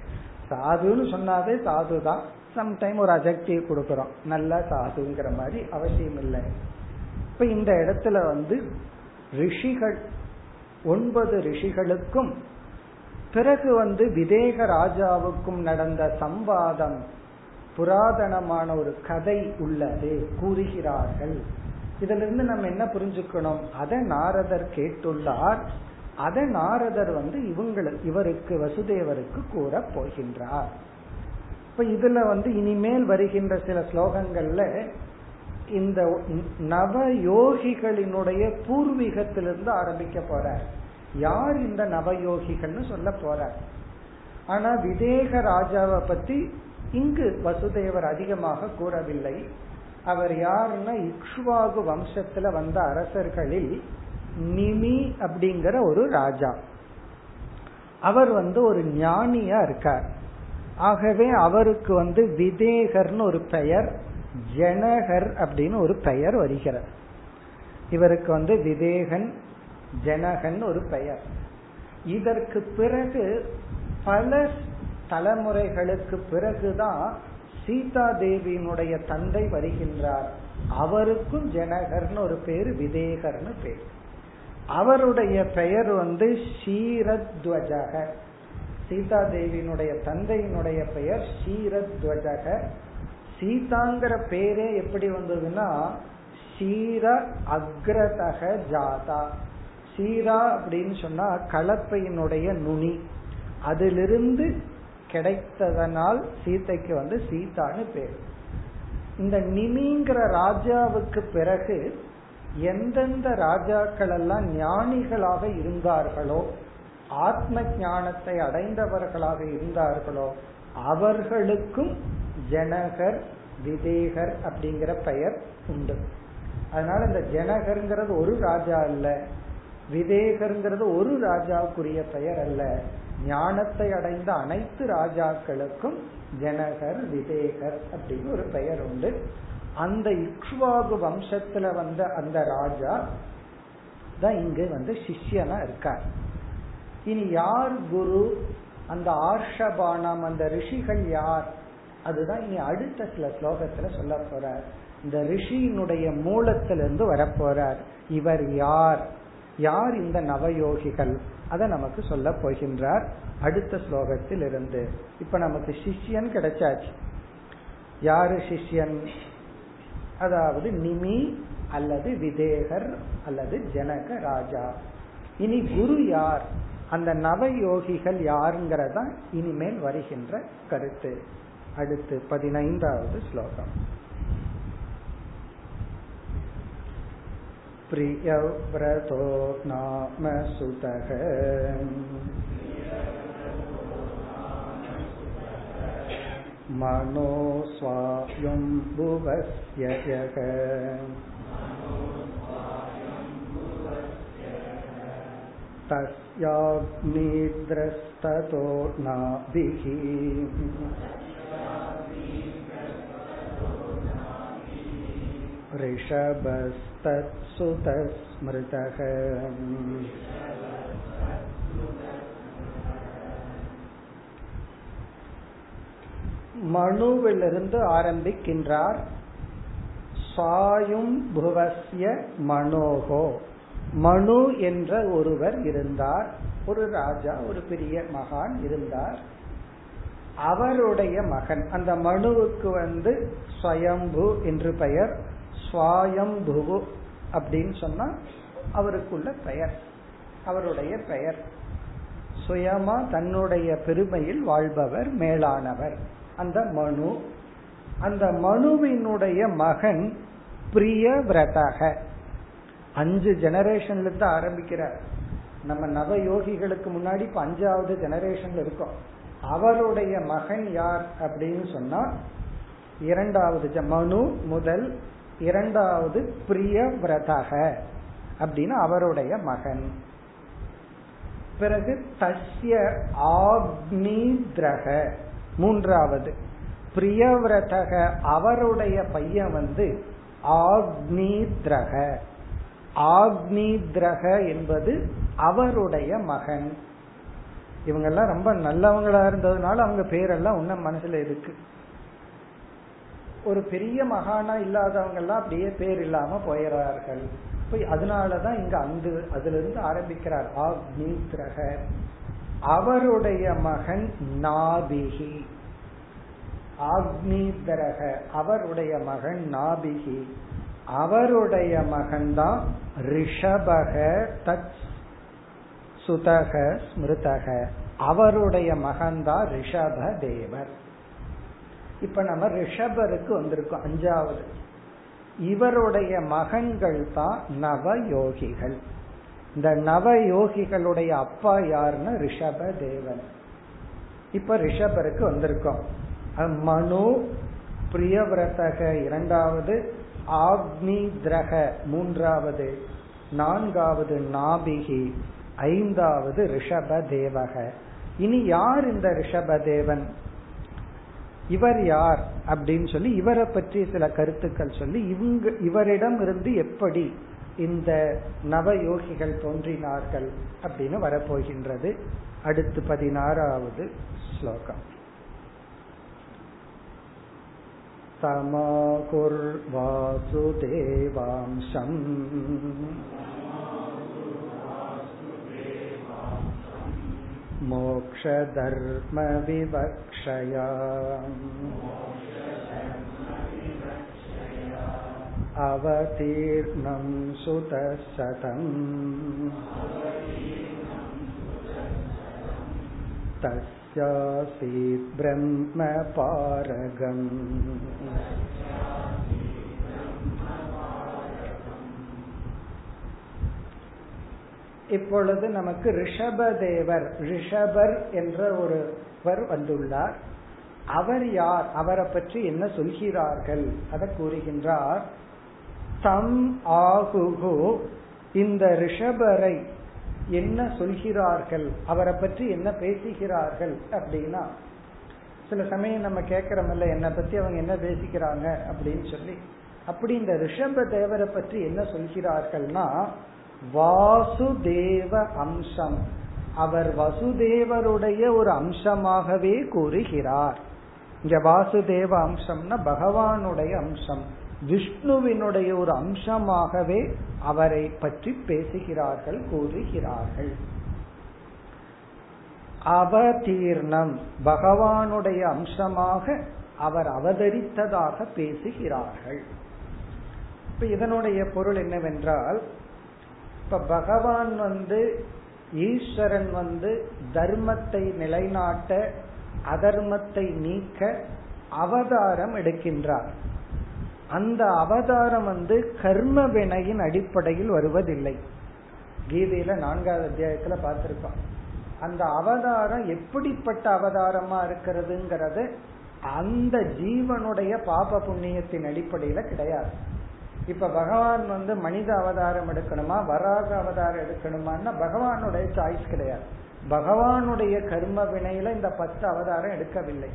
சாதுன்னு சொன்னாவே சாது தான் சம்டைம் ஒரு அஜெக்டிவ் கொடுக்குறோம். நல்ல சாதுங்கிற மாதிரி அவசியம் இல்லை. இப்ப இந்த இடத்துல வந்து ரிஷிகள் ஒன்பது ரிஷிகளுக்கும் பிறகு வந்து விதேக ராஜாவுக்கும் நடந்த சம்பாதம் புராதனமான ஒரு கதை உள்ளது கூறுகிறார்கள். இதுல இருந்து நம்ம என்ன புரிஞ்சுக்கணும்? அதை நாரதர் கேட்டுள்ளார். அதை நாரதர் வந்து இவங்களுக்கு இவருக்கு வசுதேவருக்கு கூற போகின்றார். இப்ப இதுல வந்து இனிமேல் வருகின்ற சில ஸ்லோகங்கள்ல இந்த நவ யோகிகளினுடைய பூர்வீகத்திலிருந்து ஆரம்பிக்க போற யார் இந்த நவயோகிகள்னு சொல்ல போற ஆனா விதேக ராஜாவை பத்தி இங்கு வசுதேவர் அதிகமாக கூறவில்லை. அவர் யாருன்னா இக்ஷ்வாகு வம்சத்துல வந்த அரசர்களில் நிமி அப்படிங்கிற ஒரு ராஜா. அவர் வந்து ஒரு ஞானியா இருக்கார். ஆகவே அவருக்கு வந்து விதேகர்னு ஒரு பெயர் ஜனகர் அப்படின்னு ஒரு பெயர் வருகிறது. இவருக்கு வந்து விதேகன் ஜனகன் ஒரு பெயர். இதற்கு பிறகு பல தலைமுறைகளுக்கு பிறகுதான் சீதா தேவியினுடைய தந்தை வருகின்றார். அவருக்கும் ஜனகர்னு ஒரு பேர் விதேகர்னு பேர். அவருடைய பெயர் வந்து ஷீரத்வஜக சீதா தேவியினுடைய தந்தையினுடைய பெயர் ஷீரத்வஜக சீதாங்கிற பேரே எப்படி வந்ததுன்னா சீர அக்ரதக ஜாதா. சீரா அப்படின்னு சொன்னா கலப்பையினுடைய நுனி. அதிலிருந்து கிடைத்ததனால் சீதைக்கு வந்து சீதான்னு பேர். இந்த நிமிங்கிற ராஜாவுக்கு பிறகு எந்தெந்த ராஜாக்கள் எல்லாம் ஞானிகளாக இருந்தார்களோ ஆத்ம ஞானத்தை அடைந்தவர்களாக இருந்தார்களோ அவர்களுக்கும் ஜனகர் விதேகர் அப்படிங்கிற பெயர் உண்டு. அதனால இந்த ஜனகர்ங்கிறது ஒரு ராஜா அல்ல விதேகர்ங்கிறது ஒரு ராஜாவுக்குரிய பெயர் அல்ல ஞானத்தை அடைந்த அனைத்து ராஜாக்களுக்கும் ஜனகர் விதேகர் அப்படின்னு ஒரு பெயர் உண்டு. அந்த இக்ஷ்வாகு வம்சத்துல வந்த அந்த ராஜா தான் இங்கு வந்து சிஷ்யனா இருக்கார். இனி யார் குரு? அந்த ஆர்ஷபானம் அந்த ரிஷிகள் யார்? அதுதான் இனி அடுத்த சில ஸ்லோகத்துல சொல்ல போறார். இந்த ரிஷியினுடைய மூலத்திலிருந்து வரப்போறார். இவர் யார்? யார் இந்த நவயோகிகள்? அதை நமக்கு சொல்ல போகின்றார் அடுத்த ஸ்லோகத்தில் இருந்து இப்ப நமக்கு சிஷ்யன் கிடைச்சாச்சு. யாரு சிஷ்யன்? அதாவது நிமி அல்லது விதேகர் அல்லது ஜனக ராஜா இனி குரு யார் அந்த நவயோகிகள் யாருங்கிறதா இனிமேல் வருகின்ற கருத்து அடுத்து பதினைந்தாவது ஸ்லோகம் प्रियव्रतो नाम सुतः मनो स्वायुम्भुवस्य जग तस्याग्निद्रस्ततो नाभिः ऋषभस्तत्सुतस्मृतः மனுவிலிருந்து ஆரம்பிக்கின்றார். சாயும் புவசிய மனோகோ. மனு என்ற ஒருவர் இருந்தார். ஒரு ராஜா ஒரு பெரிய மகான் இருந்தார். அவருடைய மகன் அந்த மனுவுக்கு வந்து ஸ்வயம்பு என்று பெயர். ஸ்வாயம்புவு அப்படின்னு சொன்னா அவருக்குள்ள பெயர் அவருடைய பெயர். சுயமா தன்னுடைய பெருமையில் வாழ்பவர் மேலானவர். அந்த மனு. அந்த மனுவினுடைய மகன் பிரியவிரதக அஞ்சு ஜெனரேஷன்ல இருந்து ஆரம்பிக்கிறார். நம்ம நவ யோகிகளுக்கு முன்னாடி இப்ப அஞ்சாவது ஜெனரேஷன்ல இருக்கோம். அவருடைய மகன் யார் அப்படின்னு சொன்னா இரண்டாவது மனு முதல் இரண்டாவது பிரியவிரதக அப்படின்னு அவருடைய மகன். பிறகு தஸ்ய ஆக்னித்ரக மூன்றாவது பிரியவிரதக அவருடைய பையன் வந்து ஆக்னித்ரக. ஆக்னித்ரக என்பது அவருடைய மகன். இவங்கெல்லாம் ரொம்ப நல்லவங்களா இருந்ததுனால அவங்க பேரெல்லாம் இன்னும் மனசுல இருக்கு. ஒரு பெரிய மகானா இல்லாதவங்க எல்லாம் அப்படியே பேர் இல்லாம போயிடுறார்கள் அதனாலதான் இங்க அந்த அதுல இருந்து ஆரம்பிக்கிறார் ஆக்னித்ரக. அவருடைய மகன் நாபிகி. ஆக்னிதரக அவருடைய மகன் நாபிகி. அவருடைய மகன்தான் ரிஷபக தத் சுதக ஸ்மிருதக. அவருடைய மகன்தான் ரிஷப தேவர் இப்ப நம்ம ரிஷபருக்கு வந்திருக்கோம் அஞ்சாவது. இவருடைய மகன்கள் தான் நவ யோகிகள் இந்த நவ யோகிகளுடைய அப்பா யாருன்னா ரிஷப தேவன் இப்ப ரிஷபருக்கு வந்திருக்கோம். மனு பிரியவிரதக இரண்டாவது ஆக்னி திரக மூன்றாவது நான்காவது நாபிகி ஐந்தாவது ரிஷப தேவக இனி யார் இந்த ரிஷப தேவன் இவர் யார் அப்படின்னு சொல்லி இவரை பற்றி சில கருத்துக்கள் சொல்லி இவங்க இவரிடம் இருந்து எப்படி இந்த நவ யோகிகள் தோன்றினார்கள் அப்படின்னு வரப்போகின்றது அடுத்து பதினாறாவது ஸ்லோகம் तमाकुर्वासुदेवांशम् मोक्षधर्मविवक्षया अवतीर्णं सुतशतम् तस्यासीत् ब्रह्मपारगम् இப்பொழுது நமக்கு ரிஷபதேவர் ரிஷபர் என்ற ஒருவர் வந்துள்ளார் அவர் யார் அவரை பற்றி என்ன சொல்கிறார்கள் அதை கூறுகின்றார் தம் ஆகுகு. இந்த ரிஷபரை என்ன சொல்கிறார்கள்? அவரை பற்றி என்ன பேசுகிறார்கள்? அப்படின்னா சில சமயம் நம்ம கேட்கறோம்ல என்னை பத்தி அவங்க என்ன பேசிக்கிறாங்க அப்படின்னு சொல்லி. அப்படி இந்த ரிஷப தேவரை பற்றி என்ன சொல்கிறார்கள்னா வாசுதேவ அம்சம். அவர் வசுதேவருடைய ஒரு அம்சமாகவே கூறுகிறார். இங்க வாசுதேவ அம்சம்னா பகவானுடைய அம்சம். விஷ்ணுவினுடைய ஒரு அம்சமாகவே அவரை பற்றி பேசுகிறார்கள் கூறுகிறார்கள். அவதீர்ணம் பகவானுடைய அம்சமாக அவர் அவதரித்ததாக பேசுகிறார்கள். இப்ப இதனுடைய பொருள் என்னவென்றால் இப்ப பகவான் வந்து ஈஸ்வரன் வந்து தர்மத்தை நிலைநாட்ட அதர்மத்தை நீக்க அவதாரம் எடுக்கின்றார். அந்த அவதாரம் வந்து கர்ம வினையின் அடிப்படையில் வருவதில்லை. கீதையில நான்காவது அத்தியாயத்துல பார்த்திருக்கோம். அந்த அவதாரம் எப்படிப்பட்ட அவதாரமா இருக்கிறதுங்கிறது அந்த ஜீவனுடைய பாப புண்ணியத்தின் அடிப்படையில கிடையாது. இப்ப பகவான் வந்து மனித அவதாரம் எடுக்கணுமா வராக அவதாரம் எடுக்கணுமான்னா பகவானுடைய சாய்ஸ் கிடையாது. பகவானுடைய கர்ம வினையில இந்த பத்து அவதாரம் எடுக்கவில்லை.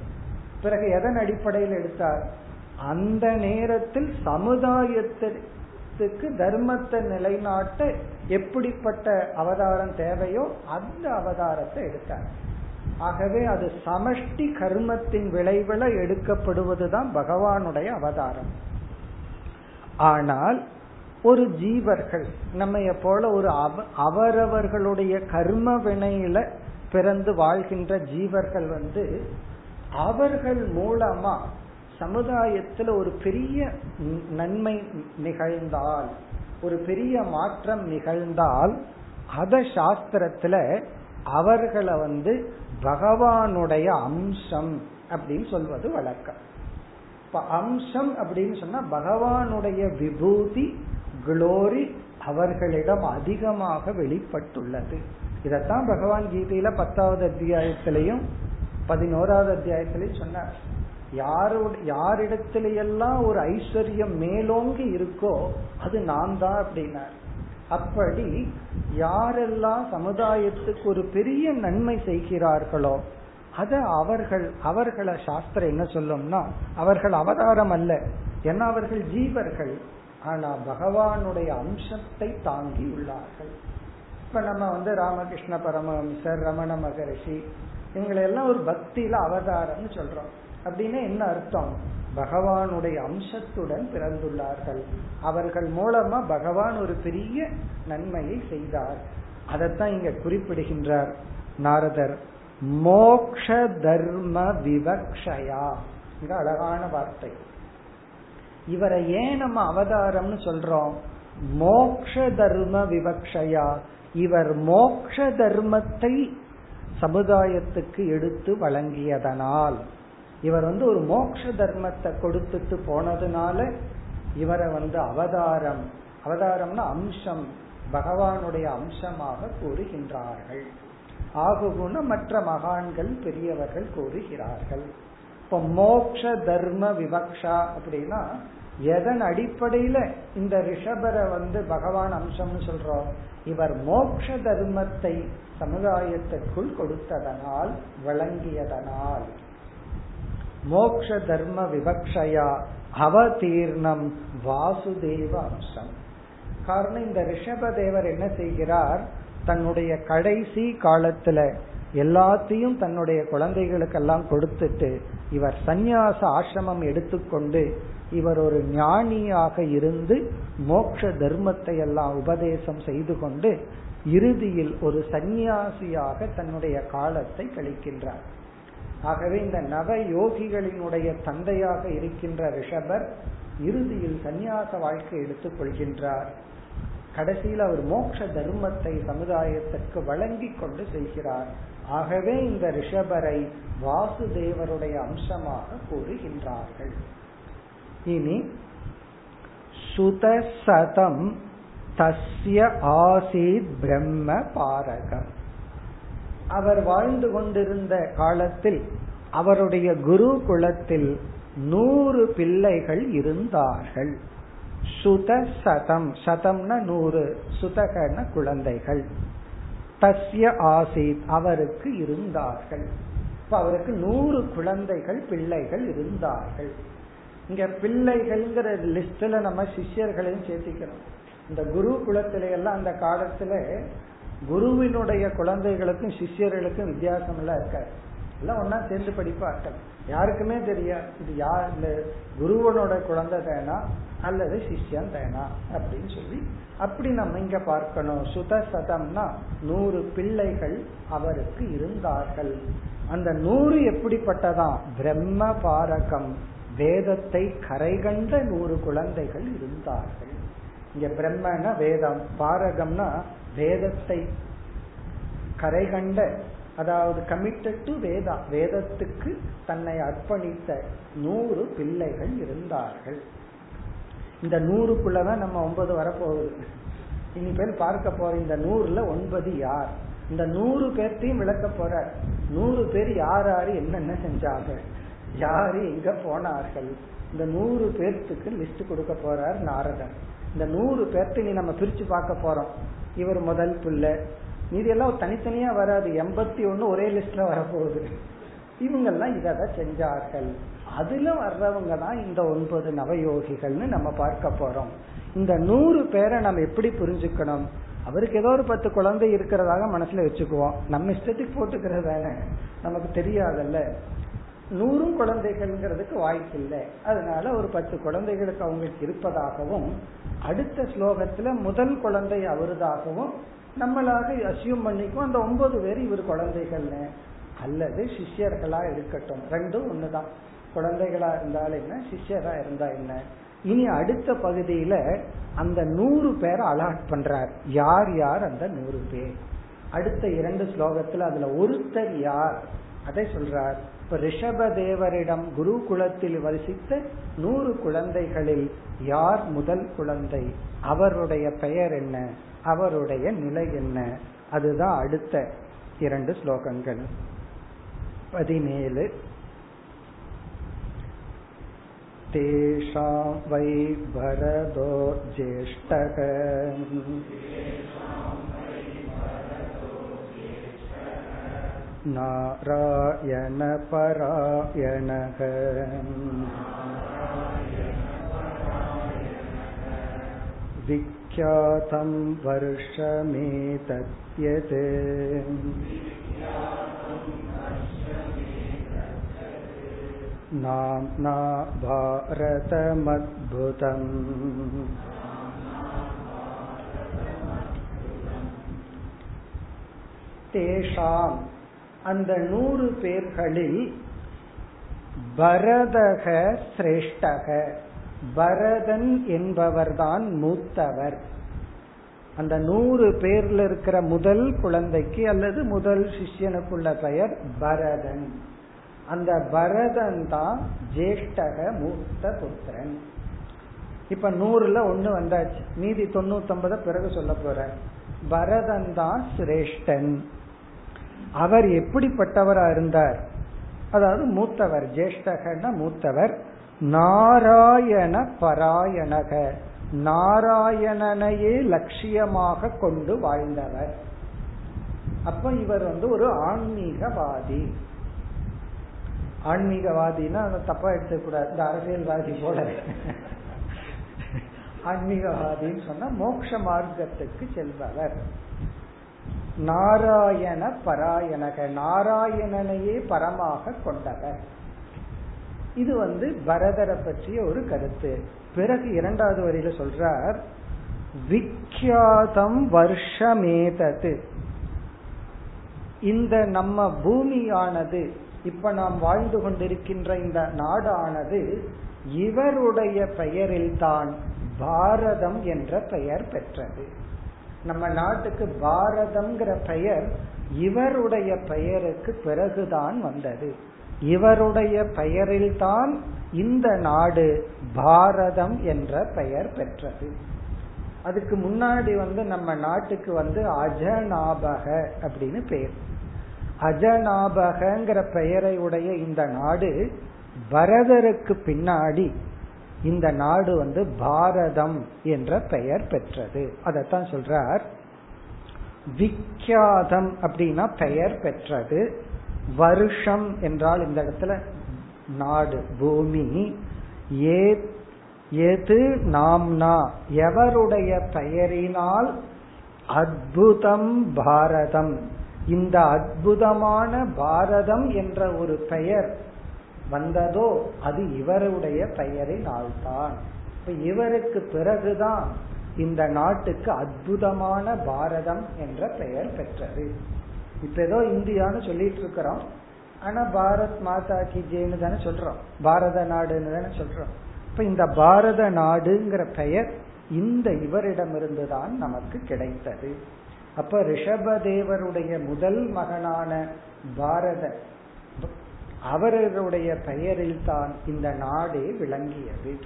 பிறகு எதன் அடிப்படையில் எடுத்தார்? அந்த நேரத்தில் சமுதாயத்திற்கு தர்மத்தை நிலைநாட்ட எப்படிப்பட்ட அவதாரம் தேவையோ அந்த அவதாரத்தை எடுத்தார். ஆகவே அது சமஷ்டி கர்மத்தின் விளைவுல எடுக்கப்படுவதுதான் பகவானுடைய அவதாரம். ஆனால் ஒரு ஜீவர்கள் நம்ம போல ஒரு அவரவர்களுடைய கர்ம வினையில பிறந்து வாழ்கின்ற ஜீவர்கள் வந்து அவர்கள் மூலமா சமுதாயத்துல ஒரு பெரிய நன்மை நிகழ்ந்தால் ஒரு பெரிய மாற்றம் நிகழ்ந்தால் அத சாஸ்திரத்துல அவர்களை வந்து பகவானுடைய அம்சம் அப்படின்னு சொல்வது வழக்கம். இப்ப அம்சம் அப்படின்னு சொன்னா பகவானுடைய விபூதி குளோரி அவர்களிடம் அதிகமாக வெளிப்பட்டுள்ளது. இதத்தான் பகவான் கீதையில பத்தாவது அத்தியாயத்திலையும் பதினோராவது அத்தியாயத்திலையும் சொன்னார். யாரிடத்துல எல்லாம் ஒரு ஐஸ்வர்யம் மேலோங்கி இருக்கோ அது நான் தான் அப்படின்னார். அப்படி யாரெல்லாம் சமுதாயத்துக்கு ஒரு பெரிய நன்மை செய்கிறார்களோ அத அவர்கள் அவர்களை சாஸ்திரம் என்ன சொல்லும்னா அவர்கள் அவதாரம் அல்ல. ஏன்னா அவர்கள் ஜீவர்கள். ஆனா பகவானுடைய அம்சத்தை தாங்கி உள்ளார்கள். இப்ப நம்ம வந்து ராமகிருஷ்ண பரமஹம்சர் ரமண மகரிஷி இவங்களை எல்லாம் ஒரு பக்தியில அவதாரம்னு சொல்றோம். அப்படின்னு என்ன அர்த்தம்? பகவானுடைய அம்சத்துடன் பிறந்துள்ளார்கள். அவர்கள் மூலமா பகவான் ஒரு பெரிய நன்மையை செய்தார். அதைத்தான் இங்க குறிப்பிடுகின்றார். நாரதர் மோக்ஷ தர்ம விவக்ஷயா. மிக அழகான வார்த்தை. இவரை ஏன் நம்ம அவதாரம்னு சொல்றோம்? மோக்ஷ தர்ம விவக்ஷயா. இவர் மோக்ஷ தர்மத்தை சமுதாயத்துக்கு எடுத்து வழங்கியதனால். இவர் வந்து ஒரு மோக்ஷ தர்மத்தை கொடுத்துட்டு போனதுனால இவரை வந்து அவதாரம். அவதாரம்னா அம்சம். பகவானுடைய அம்சமாக கூறுகின்றார்கள். ஆகுகுண மற்ற மகான்கள் பெரியவர்கள் கூறுகிறார்கள். இப்ப மோக்ஷ தர்ம விவக்ஷா அப்படின்னா எதன் அடிப்படையில இந்த ரிஷபரை வந்து பகவான் அம்சம்னு சொல்றோம்? இவர் மோக்ஷ தர்மத்தை சமுதாயத்திற்குள் கொடுத்ததனால் விளங்கியதனால் மோக்ஷ தர்ம விவக்ஷயா அவதீர்ணம் வாசுதேவ அம்சம். காரணம் இந்த ரிஷபதேவர் என்ன செய்கிறார்? தன்னுடைய கடைசி காலத்துல எல்லாத்தையும் தன்னுடைய குழந்தைகளுக்கெல்லாம் கொடுத்துட்டு இவர் சந்நியாச ஆசிரமம் எடுத்துக்கொண்டு இவர் ஒரு ஞானியாக இருந்து மோக்ஷ தர்மத்தை எல்லாம் உபதேசம் செய்து கொண்டு இறுதியில் ஒரு சந்நியாசியாக தன்னுடைய காலத்தை கழிக்கின்றார். ஆகவே இந்த நவ யோகிகளினுடைய தந்தையாக இருக்கின்ற ரிஷபர் இறுதியில் சந்நியாச வாழ்க்கை எடுத்துக் கொள்கின்றார். கடைசியில் அவர் மோட்ச தர்மத்தை சமுதாயத்திற்கு வழங்கி கொண்டு செய்கிறார் ஆகவே இந்த ரிஷபரை வாசுதேவருடைய அம்சமாக கூறுகின்றார்கள். இனி சுதசதம் தஸ்ய ஆசீத் பிரம்ம பாரகம். அவர் வாழ்ந்து கொண்டிருந்த காலத்தில் அவருடைய குரு குலத்தில் நூறு பிள்ளைகள் இருந்தார்கள். சுத சதம். சதம்னா நூறு சுதகன குழந்தைகள். தஸ்ய ஆசித் அவருக்கு இருந்தார்கள். இப்ப அவருக்கு நூறு குழந்தைகள் பிள்ளைகள் இருந்தார்கள். இங்க பிள்ளைகள்ங்கிற லிஸ்ட்ல நம்ம சிஷ்யர்களையும் சேர்த்திக்கணும். இந்த குரு குலத்தில எல்லாம் அந்த காலத்துல குருவினுடைய குழந்தைகளுக்கும் சிஷ்யர்களுக்கும் வித்தியாசம் எல்லாம் இருக்காது. எல்லாம் ஒன்னா சேர்ந்து படிப்பார்கள் யாருக்குமே தெரியாது. இது யார் இந்த குருவனோட குழந்தை தேனா அல்லது சிஷ்யன் தேனா அப்படின்னு சொல்லி. அப்படி நம்ம இங்க பார்க்கணும். சுத சதம்னா நூறு பிள்ளைகள் அவருக்கு இருந்தார்கள். அந்த நூறு எப்படிப்பட்டதான் பிரம்ம பாரகம். வேதத்தை கரைகண்ட நூறு குழந்தைகள் இருந்தார்கள். இங்க பிரம்மனா வேதம் பாரகம்னா வேதத்தை கரைகண்ட அதாவது கமிட்டட் டு வேதா வேதத்துக்கு தன்னை அர்ப்பணித்த நூறு பிள்ளைகள் இருந்தார்கள். இந்த நூறுக்குள்ளதான் நம்ம ஒன்பது வரப்போகுது. இனி பேர் பார்க்க போற இந்த நூறுல ஒன்பது யார்? இந்த நூறு பேர்த்தையும் விளக்க போற நூறு பேர் யார் யாரு என்னென்ன செஞ்சாங்க யாரு எங்க போனார்கள்? இந்த நூறு பேர்த்துக்கு லிஸ்ட் கொடுக்க போறார் நாரதன் இந்த நூறு பேர்த்து நீ நம்ம பிரிச்சு பார்க்க போறோம். இவர் முதல் பிள்ளை. மீதி எல்லாம் தனித்தனியா வராது. எண்பத்தி ஒன்னு ஒரே லிஸ்ட்ல வரப்போகுது. இவங்கெல்லாம் இதை செஞ்சார்கள். அதுல வர்றவங்க தான் இந்த ஒன்பது நவயோகிகள்னு நம்ம பார்க்க போறோம். இந்த நூறு பேரை நம்ம எப்படி புரிஞ்சுக்கணும்? அவருக்கு ஏதோ ஒரு பத்து குழந்தை இருக்கிறதாக மனசுல வச்சுக்குவோம். நம்ம இஷ்டத்துக்கு போட்டுக்கிறது தானே. நமக்கு தெரியாதல்ல. நூறும் குழந்தைகள்ங்கிறதுக்கு வாய்ப்பு இல்லை அதனால ஒரு பத்து குழந்தைகளுக்கு அவங்களுக்கு இருப்பதாகவும் அடுத்த ஸ்லோகத்துல முதல் குழந்தை அவருதாகவும் நம்மளாக அசியூம் பண்ணிக்கும். அந்த ஒன்பது பேர் இவர் குழந்தைகள்னு. அல்லது சிஷ்யர்களா இருக்கட்டும். ரெண்டும் ஒண்ணுதான். குழந்தைகளா இருந்தால் என்ன? சிஷ்யரா இருந்தா என்ன? இனி அடுத்த பகுதியில அந்த நூறு பேரை அலாட் பண்றார். யார் யார் அந்த நூறு பேர்? அடுத்த இரண்டு ஸ்லோகத்துல அதுல ஒருத்தர் யார்? அதை சொல்றார். இப்ப ரிஷப தேவரிடம் குரு குலத்தில் வசித்த நூறு குழந்தைகளில் யார் முதல் குழந்தை அவருடைய பெயர் என்ன அவருடைய நிலை என்ன அதுதான் அடுத்த இரண்டு ஸ்லோகங்கள் பதினேழு तेषां वै भरदो ज्येष्ठः नारायणपरायणः विख्यातं वर्षमेतद्यत् नाम्ना भारतमद्भुतम् तेषाम् அந்த நூறு பேர்களில் பரதக சிரேஷ்டக. பரதன் என்பவர்தான் மூத்தவர். அந்த நூறு பேர்ல இருக்கிற முதல் குழந்தைக்கு அல்லது முதல் சிஷ்யனுக்குள்ள பெயர் பரதன். அந்த பரதன் தான் ஜேஷ்டக மூத்த புத்திரன். இப்ப நூறுல ஒண்ணு வந்தாச்சு. மீதி தொண்ணூத்தி பிறகு சொல்ல போற பரதன் தான் சிரேஷ்டன். அவர் எப்படிப்பட்டவரா இருந்தார்? அதாவது மூத்தவர் ஜேஷ்டகன்னா மூத்தவர். நாராயண பராயணக. நாராயணனையே லட்சியமாக கொண்டு வாழ்ந்தவர். அப்ப இவர் வந்து ஒரு ஆன்மீகவாதி. ஆன்மீகவாதினா அதை தப்பா எடுத்துக்கூடாது. இந்த அரசியல்வாதி போல. ஆன்மீகவாதின்னு சொன்னா மோட்ச மார்க்கத்துக்கு செல்பவர். நாராயண பராயணக. நாராயணனையே பரமாக கொண்டவர் இது வந்து பரதரை பற்றிய ஒரு கருத்து. பிறகு இரண்டாவது வரியில சொல்றார் விக்யாதம் வருஷமேதது. இந்த நம்ம பூமியானது இப்ப நாம் வாழ்ந்து கொண்டிருக்கின்ற இந்த நாடானது இவருடைய பெயரில்தான் பாரதம் என்ற பெயர் பெற்றது. நம்ம நாட்டுக்கு பாரதம்ங்கிற பெயர் இவருடைய பெயருக்கு பிறகுதான் வந்தது. இவருடைய பெயரில்தான் இந்த நாடு பாரதம் என்ற பெயர் பெற்றது. அதுக்கு முன்னாடி வந்து நம்ம நாட்டுக்கு வந்து அஜநாபக அப்படின்னு பெயர் அஜநாபகங்கிற பெயரை உடைய இந்த நாடு பரதருக்கு பின்னாடி இந்த நாடு வந்து பாரதம் என்ற பெயர் பெற்றது. அதைத்தான் சொல்றார். விக்கியாதம் அப்படின்னா பெயர் பெற்றது. வருஷம் என்றால் இந்த இடத்துல நாடு பூமி. ஏ எது நாம்னா எவருடைய பெயரினால் அத்புதம் பாரதம். இந்த அற்புதமான பாரதம் என்ற ஒரு பெயர் வந்ததோ அது இவருடைய பெயரினால்தான் இப்ப இவருக்கு பிறகுதான் இந்த நாட்டுக்கு அற்புதமான பாரதம் என்ற பெயர் பெற்றது. இப்ப ஏதோ இந்தியான்னு சொல்லிட்டு இருக்கிறோம். ஆனா பாரத் மாதா கி ஜெயின்னு தானே சொல்றோம். பாரத நாடுன்னு தானே சொல்றோம். இப்ப இந்த பாரத நாடுங்கிற பெயர் இந்த இவரிடமிருந்து தான் நமக்கு கிடைத்தது. அப்ப ரிஷபதேவருடைய முதல் மகனான பாரத அவர்களுடைய பெயரில் தான் இந்த நாடே விளங்கியது.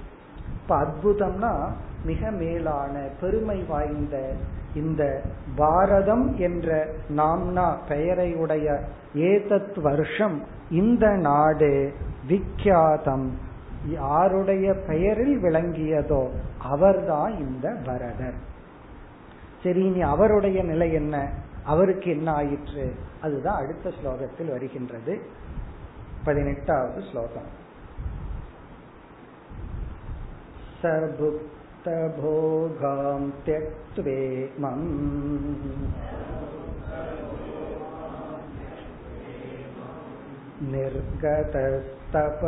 இப்ப அற்புதம்னா மிக மேலான பெருமை வாய்ந்த இந்த பாரதம் என்ற நாம்னா பெயரை உடைய ஏதத் வருஷம் இந்த நாடு விக்கியாதம். யாருடைய பெயரில் விளங்கியதோ அவர்தான் இந்த பரதர் சரி இனி அவருடைய நிலை என்ன? அவருக்கு என்ன ஆயிற்று? அதுதான் அடுத்த ஸ்லோகத்தில் வருகின்றது. பதினெட்டாவது ஸ்லோகம் சபுக்தபோகாம் தியக்த்வேமம்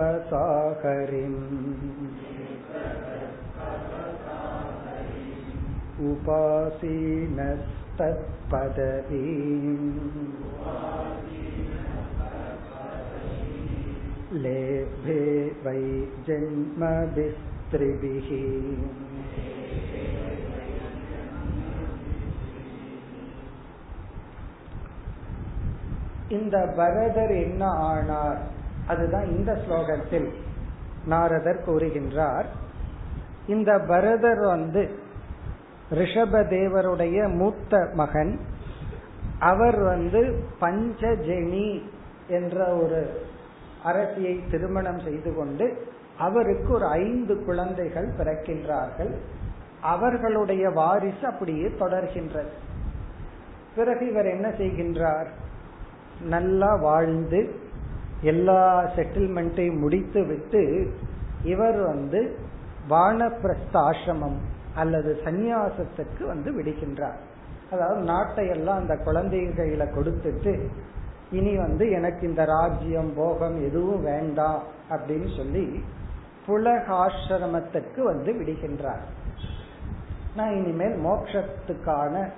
निर्गतस्तपसाहरिम् उपासीनस्तत्पदवीम् लेभे वै जन्मभिस्त्रिभिः இந்த பரதர் என்ன ஆனார் அதுதான் இந்த ஸ்லோகத்தில் நாரதர் கூறுகின்றார் இந்த பரதர் வந்து ரிஷபதேவருடைய மூத்த மகன் அவர் வந்து பஞ்சஜெனி என்ற ஒரு அரசியை திருமணம் செய்து கொண்டு அவருக்கு ஒரு ஐந்து குழந்தைகள் பிறக்கின்றார்கள். அவர்களுடைய வாரிசு அப்படியே தொடர்கின்றது. பிறகு இவர் என்ன செய்கின்றார்? நல்லா வாழ்ந்து எல்லா செட்டில்மெண்ட்டையும் முடித்து விட்டு இவர் வந்து வானப்பிரஸ்த ஆசிரமம் அல்லது சந்நியாசத்துக்கு வந்து விடுகின்றார். அதாவது நாட்டை எல்லாம் அந்த குழந்தைகள கொடுத்துட்டு இனி வந்து எனக்கு இந்த ராஜ்யம் போகம் எதுவும் வேண்டாம் அப்படின்னு சொல்லி புலகாசிரமத்துக்கு வந்து விடுகின்றார். நான் இனிமேல் மோட்சத்துக்கான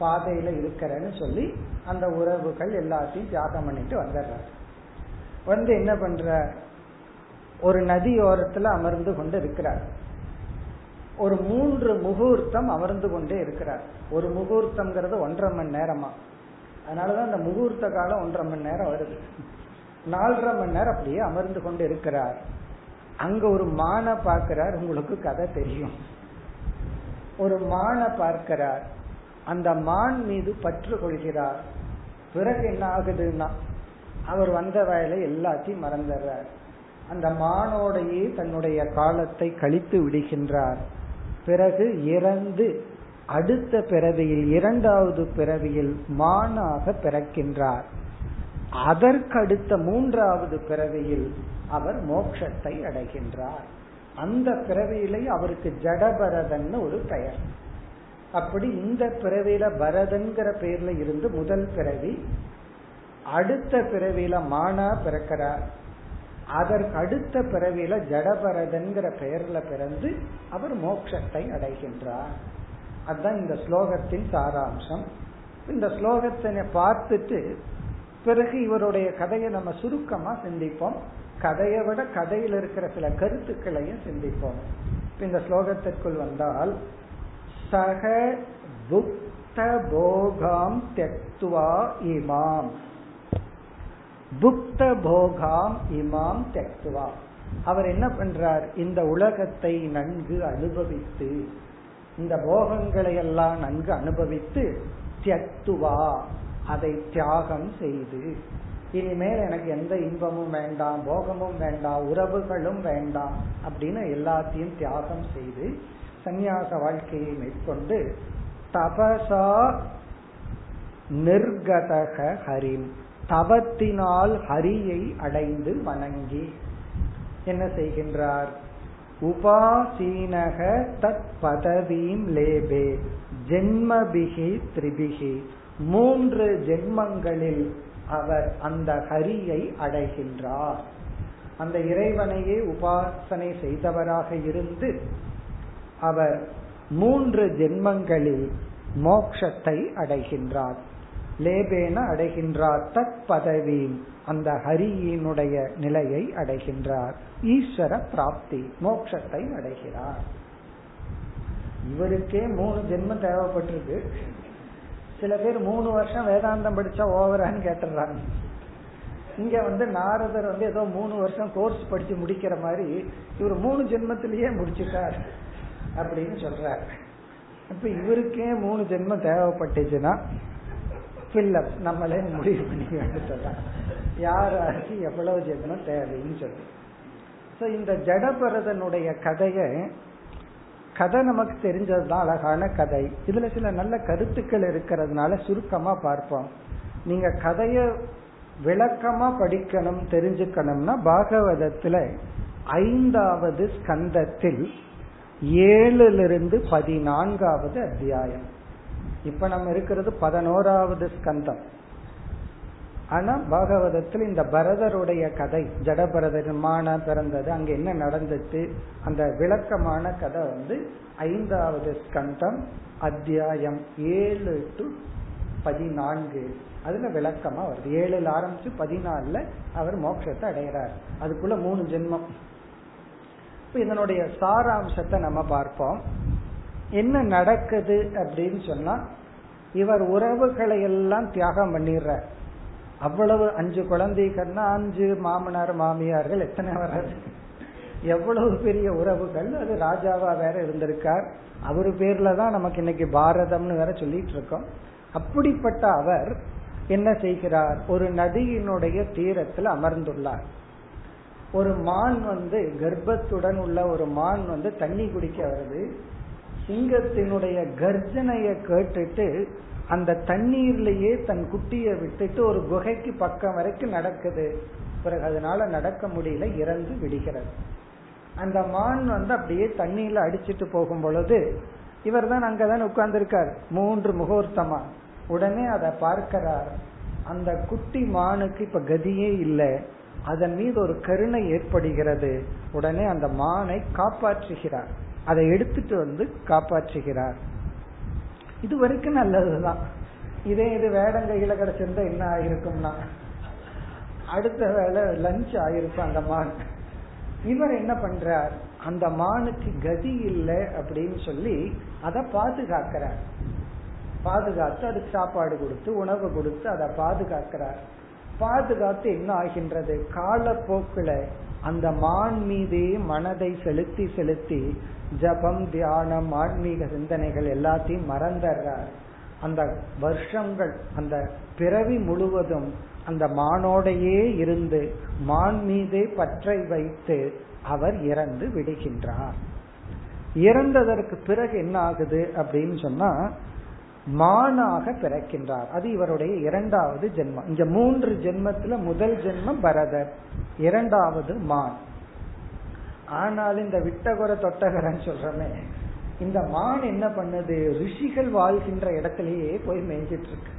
பாதையில இருக்கிறேன்னு சொல்லி அந்த உறவுகள் எல்லாத்தையும் தியாகம் பண்ணிட்டு வந்துடுறார். வந்து என்ன பண்ற ஒரு நதியோரத்துல அமர்ந்து கொண்டு இருக்கிறார். ஒரு மூன்று முகூர்த்தம் அமர்ந்து கொண்டே இருக்கிறார். ஒரு முகூர்த்தம்ங்கிறது ஒன்றரை மணி நேரமா? அதனாலதான் அந்த முகூர்த்த காலம் ஒன்றரை மணி நேரம் வருது. நாலரை மணி நேரம் அப்படியே அமர்ந்து கொண்டு இருக்கிறார். அங்க ஒரு மானை பார்க்கிறார் உங்களுக்கு கதை தெரியும். ஒரு மானை பார்க்கிறார். அந்த மான் மீது பற்று கொள்கிறார். பிறகு என்ன ஆகுதுன்னா அவர் வந்த வேலை எல்லாத்தையும் மறந்துடுறார். அந்த மானோடையே தன்னுடைய காலத்தை கழித்து விடுகின்றார். பிறகு இறந்து அடுத்த பிறவியில் இரண்டாவது பிறவியில் மானாக பிறக்கின்றார். அதற்கடுத்த மூன்றாவது பிறவியில் அவர் மோட்சத்தை அடைகின்றார். அந்த பிறவியிலே அவருக்கு ஜடபரதன்னு ஒரு பெயர். அப்படி இந்த பிறவியில பரதன்கிற பெயர்ல இருந்து முதல் பிறவி அடுத்த பிறவியில மானா பிறக்கிறார். அதற்கு அடுத்த பிறவியில ஜடபரதன்கிற பெயர்ல பிறந்து அவர் மோட்சத்தை அடைகின்றார். அதுதான் இந்த ஸ்லோகத்தின் சாராம்சம். இந்த ஸ்லோகத்தினை பார்த்துட்டு பிறகு இவருடைய கதையை நம்ம சுருக்கமா சிந்திப்போம். கதையை விட கதையில் இருக்கிற சில கருத்துக்களையும் சிந்திப்போம். இந்த ஸ்லோகத்திற்குள் வந்தால் சக புக்த போகாம் தெக்துவா இமாம். புக்த போகாம் இமாம் தெக்துவா. அவர் என்ன பண்றார்? இந்த உலகத்தை நன்கு அனுபவித்து இந்த போகங்களை எல்லாம் நன்கு அனுபவித்து தியக்துவா அதை தியாகம் செய்து. இனிமேல் எனக்கு எந்த இன்பமும் வேண்டாம் போகமும் வேண்டாம் உறவுகளும் வேண்டாம் அப்படின்னு எல்லாத்தையும் தியாகம் செய்து சந்நியாச வாழ்க்கையை மேற்கொண்டு தபசா நிர்கதக ஹரிம் தவத்தினால் ஹரியை அடைந்து வணங்கி. என்ன செய்கின்றார்? உபாசீனக தத் பதவீம் லேபே. ஜென்மபிகி திரிபிகி மூன்று ஜென்மங்களில் அவர் அந்த ஹரியை அடைகின்றார். அந்த இறைவனையே உபாசனை செய்தவராக இருந்து அவர் மூன்று ஜென்மங்களில் மோக்ஷத்தை அடைகின்றார். லேபேன அடைகின்றார் தத் பதவி அந்த ஹரியினுடைய நிலையை அடைகின்றார். ஈஸ்வர பிராப்தி மோக்ஷத்தை அடைகிறார். இவருக்கே மூணு ஜென்மம் தேவைப்பட்டிருக்கு. சில பேர் மூணு வருஷம் வேதாந்தம் படிச்சா ஓவரான்னு கேட்டுறாங்க. இங்க வந்து நாரதர் வந்து ஏதோ மூணு வருஷம் கோர்ஸ் படிச்சு முடிக்கிற மாதிரி இவர் மூணு ஜென்மத்திலேயே முடிச்சுட்டார் அப்படின்னு சொல்றார். இப்ப இவருக்கே மூணு ஜென்மம் தேவைப்பட்டுச்சுன்னா ஃபில்லப் நம்மளே முடிவு பண்ணிக்க சொல்றாங்க யாராருக்கு எவ்வளவு ஜென்மம் தேவைன்னு சொல்லி. ஸோ இந்த ஜடபரதனுடைய கதையை கதை நமக்கு தெரிஞ்சதுதான் அழகான கதை. இதுல சில நல்ல கருத்துக்கள் இருக்கிறதுனால சுருக்கமா பார்ப்போம். நீங்க கதைய விளக்கமா படிக்கணும் தெரிஞ்சுக்கணும்னா பாகவதத்துல ஐந்தாவது ஸ்கந்தத்தில் ஏழுலிருந்து பதினான்காவது அத்தியாயம். இப்ப நம்ம இருக்கிறது பதினோராவது ஸ்கந்தம். ஆனா பாகவதத்தில் இந்த பரதருடைய கதை ஜடபரதமான பிறந்தது அங்க என்ன நடந்துச்சு? அந்த விளக்கமான கதை வந்து ஐந்தாவது ஸ்கந்தம் அத்தியாயம் ஏழு டு பதினான்கு. அதுல விளக்கமா வருது. ஏழுல ஆரம்பிச்சு பதினாலுல அவர் மோட்சத்தை அடைகிறார் அதுக்குள்ள மூணு ஜென்மம். இப்ப இதனுடைய சாராம்சத்தை நம்ம பார்ப்போம். என்ன நடக்குது அப்படின்னு சொன்னா இவர் உறவுகளை எல்லாம் தியாகம் பண்ணிடுறார். அவ்வளவு அஞ்சு குழந்தைகள்னா அஞ்சு மாமனார் மாமியார்கள் எத்தனை வராது எவ்வளவு பெரிய உறவுகள்? அது ராஜாவா வேற இருந்திருக்கார். அவரு பேர்ல தான் நமக்கு இன்னைக்கு பாரதம்னு வேற சொல்லிட்டு இருக்கோம். அப்படிப்பட்ட அவர் என்ன செய்கிறார்? ஒரு நதியினுடைய தீரத்தில் அமர்ந்துள்ளார். ஒரு மான் வந்து கர்ப்பத்துடன் உள்ள ஒரு மான் வந்து தண்ணி குடிக்க வருது. சிங்கத்தினுடைய கர்ஜனைய கேட்டுட்டு அந்த தண்ணீர்லயே தன் குட்டியை விட்டுட்டு ஒரு குகைக்கு பக்கம் வரைக்கும் நடக்குது. பிறகு அதனால நடக்க முடியல இறந்து விடுகிறது. அந்த மான் வந்து அப்படியே தண்ணியில அடிச்சிட்டு போகும் பொழுது இவர் தான் அங்கதான் உட்கார்ந்துருக்கார். மூன்று முகூர்த்தமா. உடனே அதை பார்க்கிறார். அந்த குட்டி மானுக்கு இப்ப கதியே இல்லை. அதன் மீது ஒரு கருணை ஏற்படுகிறது. உடனே அந்த மானை காப்பாற்றுகிறார். அதை எடுத்துட்டு வந்து காப்பாற்றுகிறார். இது வரைக்கும் நல்லதுதான். இதே இது வேடங்கையில கிடைச்சிருந்தா என்ன ஆயிருக்கும்னா அடுத்த வேலை லஞ்ச் ஆயிருக்கும் அந்த மான். இவர் என்ன பண்றார்? அந்த மானுக்கு கதி இல்லை அப்படின்னு சொல்லி அதை பாதுகாக்கிறார். பாதுகாத்து அதுக்கு சாப்பாடு கொடுத்து உணவு கொடுத்து அதை பாதுகாக்கிறார். பாதுகாத்து என்ன ஆகின்றது? காலப்போக்குல அந்த மான் மீதே மனதை செலுத்தி செலுத்தி ஜபம் தியானம் ஆன்மீக சிந்தனைகள் எல்லாத்தையும் மறந்துடுறார். அந்த வருஷங்கள் அந்த பிறவி முழுவதும் அந்த மானோடையே இருந்து மான் மீதே பற்றை வைத்து அவர் இறந்து விடுகின்றார். இறந்ததற்கு பிறகு என்ன ஆகுது அப்படின்னு சொன்னா மானாக பிறக்கின்றார். அது இவருடைய இரண்டாவது ஜென்மம். இங்க மூன்று ஜென்மத்துல முதல் ஜென்மம் பரதர். இரண்டாவது மான். ஆனால் இந்த விட்டகுர தொட்டகரன்னு சொல்றமே இந்த மான் என்ன பண்ணுது? ரிஷிகள் வாழ்கின்ற இடத்திலேயே போய் மேய்ஞ்சிட்டு இருக்கு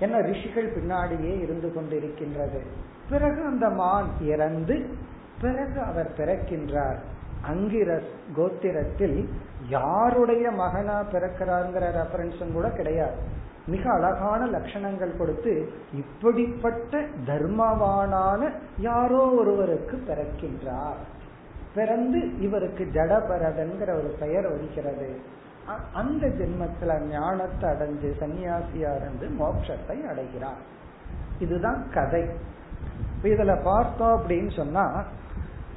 ஏன்னா ரிஷிகள் பின்னாடியே இருந்து கொண்டிருக்கின்றது. பிறகு அந்த மான் இறந்து பிறகு அவர் பிறக்கின்றார். அங்கிரஸ் கோத்திரத்தில் யாருடைய மகனா பிறக்கிறாருங்கிற ரெஃபரன்ஸும் கூட கிடையாது. மிக அழகான லட்சணங்கள் கொடுத்து இப்படிப்பட்ட தர்மவானான யாரோ ஒருவருக்கு பிறக்கின்றார். பிறந்து இவருக்கு ஜடபரதன்கிற ஒரு பெயர் வருகிறது. அந்த ஜென்மத்துல ஞானத்தை அடைஞ்சு சன்னியாசியா இருந்து மோட்சத்தை அடைகிறார். இதுதான் கதை. இதுல பார்த்தோம் அப்படின்னு சொன்னா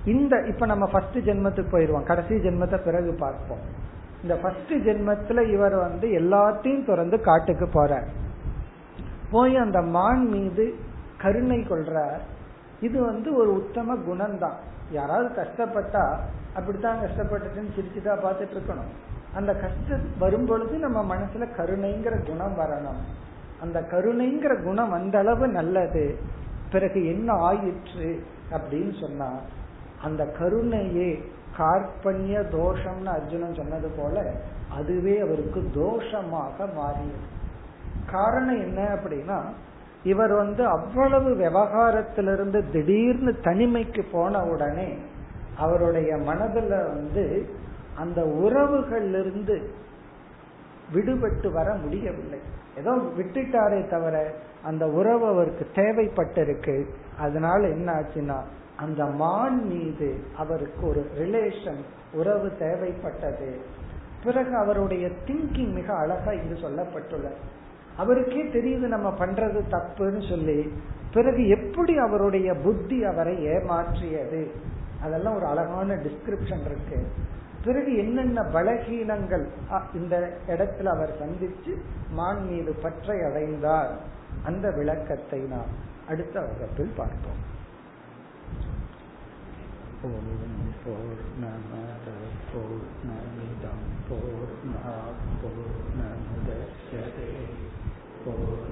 இந்த இப்ப நம்ம ஃபர்ஸ்ட் ஜென்மத்துக்கு போயிருவோம். கடைசி ஜென்மத்தை பிறகு பார்ப்போம். இந்த ஃபர்ஸ்ட் ஜென்மத்துல இவர் வந்து எல்லாத்தையும் திறந்து காட்டுக்கு போறார். போய் அந்த மான் மீது கருணை கொள்றார். இது வந்து ஒரு உத்தம குணம்தான். யாராவது கஷ்டப்பட்டா அப்படித்தான் கஷ்டப்பட்டுட்டுன்னு சிரிச்சுட்டா பார்த்துட்டு இருக்கணும். அந்த கஷ்டம் வரும் பொழுது நம்ம மனசுல கருணைங்கிற குணம் வரணும். அந்த கருணைங்கிற குணம் அந்த அளவு நல்லது. பிறகு என்ன ஆயிற்று அப்படின்னு சொன்னா அந்த கருணையே கார்பண்ய தோஷம்னு அர்ஜுனன் சொன்னது போல அதுவே அவருக்கு தோஷமாக மாறியது. காரணம் என்ன அப்படின்னா இவர் வந்து அவ்வளவு விவகாரத்திலிருந்து திடீர்னு தனிமைக்கு போன உடனே அவருடைய மனதுல வந்து அந்த உறவுகளிலிருந்து விடுபட்டு வர முடியவில்லை. ஏதோ விட்டுட்டாரே தவிர அந்த உறவு அவருக்கு தேவைப்பட்டிருக்கு. அதனால என்ன ஆச்சுன்னா அந்த மான் மீது அவருக்கு ஒரு ரிலேஷன் உறவு தேவைப்பட்டது. பிறகு அவருடைய திங்கிங் மிக அழகா இங்கு சொல்லப்பட்டுள்ளது. அவருக்கே தெரியுது நம்ம பண்றது தப்புன்னு சொல்லி. பிறகு எப்படி அவருடைய புத்தி அவரை ஏமாற்றியது? அதெல்லாம் ஒரு அழகான டிஸ்கிரிப்ஷன் இருக்கு. பிறகு என்னென்ன பலகீனங்கள் இந்த இடத்துல அவர் சந்திச்சு மான் மீது பற்றை அடைந்தார். அந்த விளக்கத்தை நாம் அடுத்த வகுப்பில் பார்ப்போம். ஓம் பூர்ணமத பூர்ணமிதம் பூர்ணா பூர்ணமுதச்சதே பூர்ண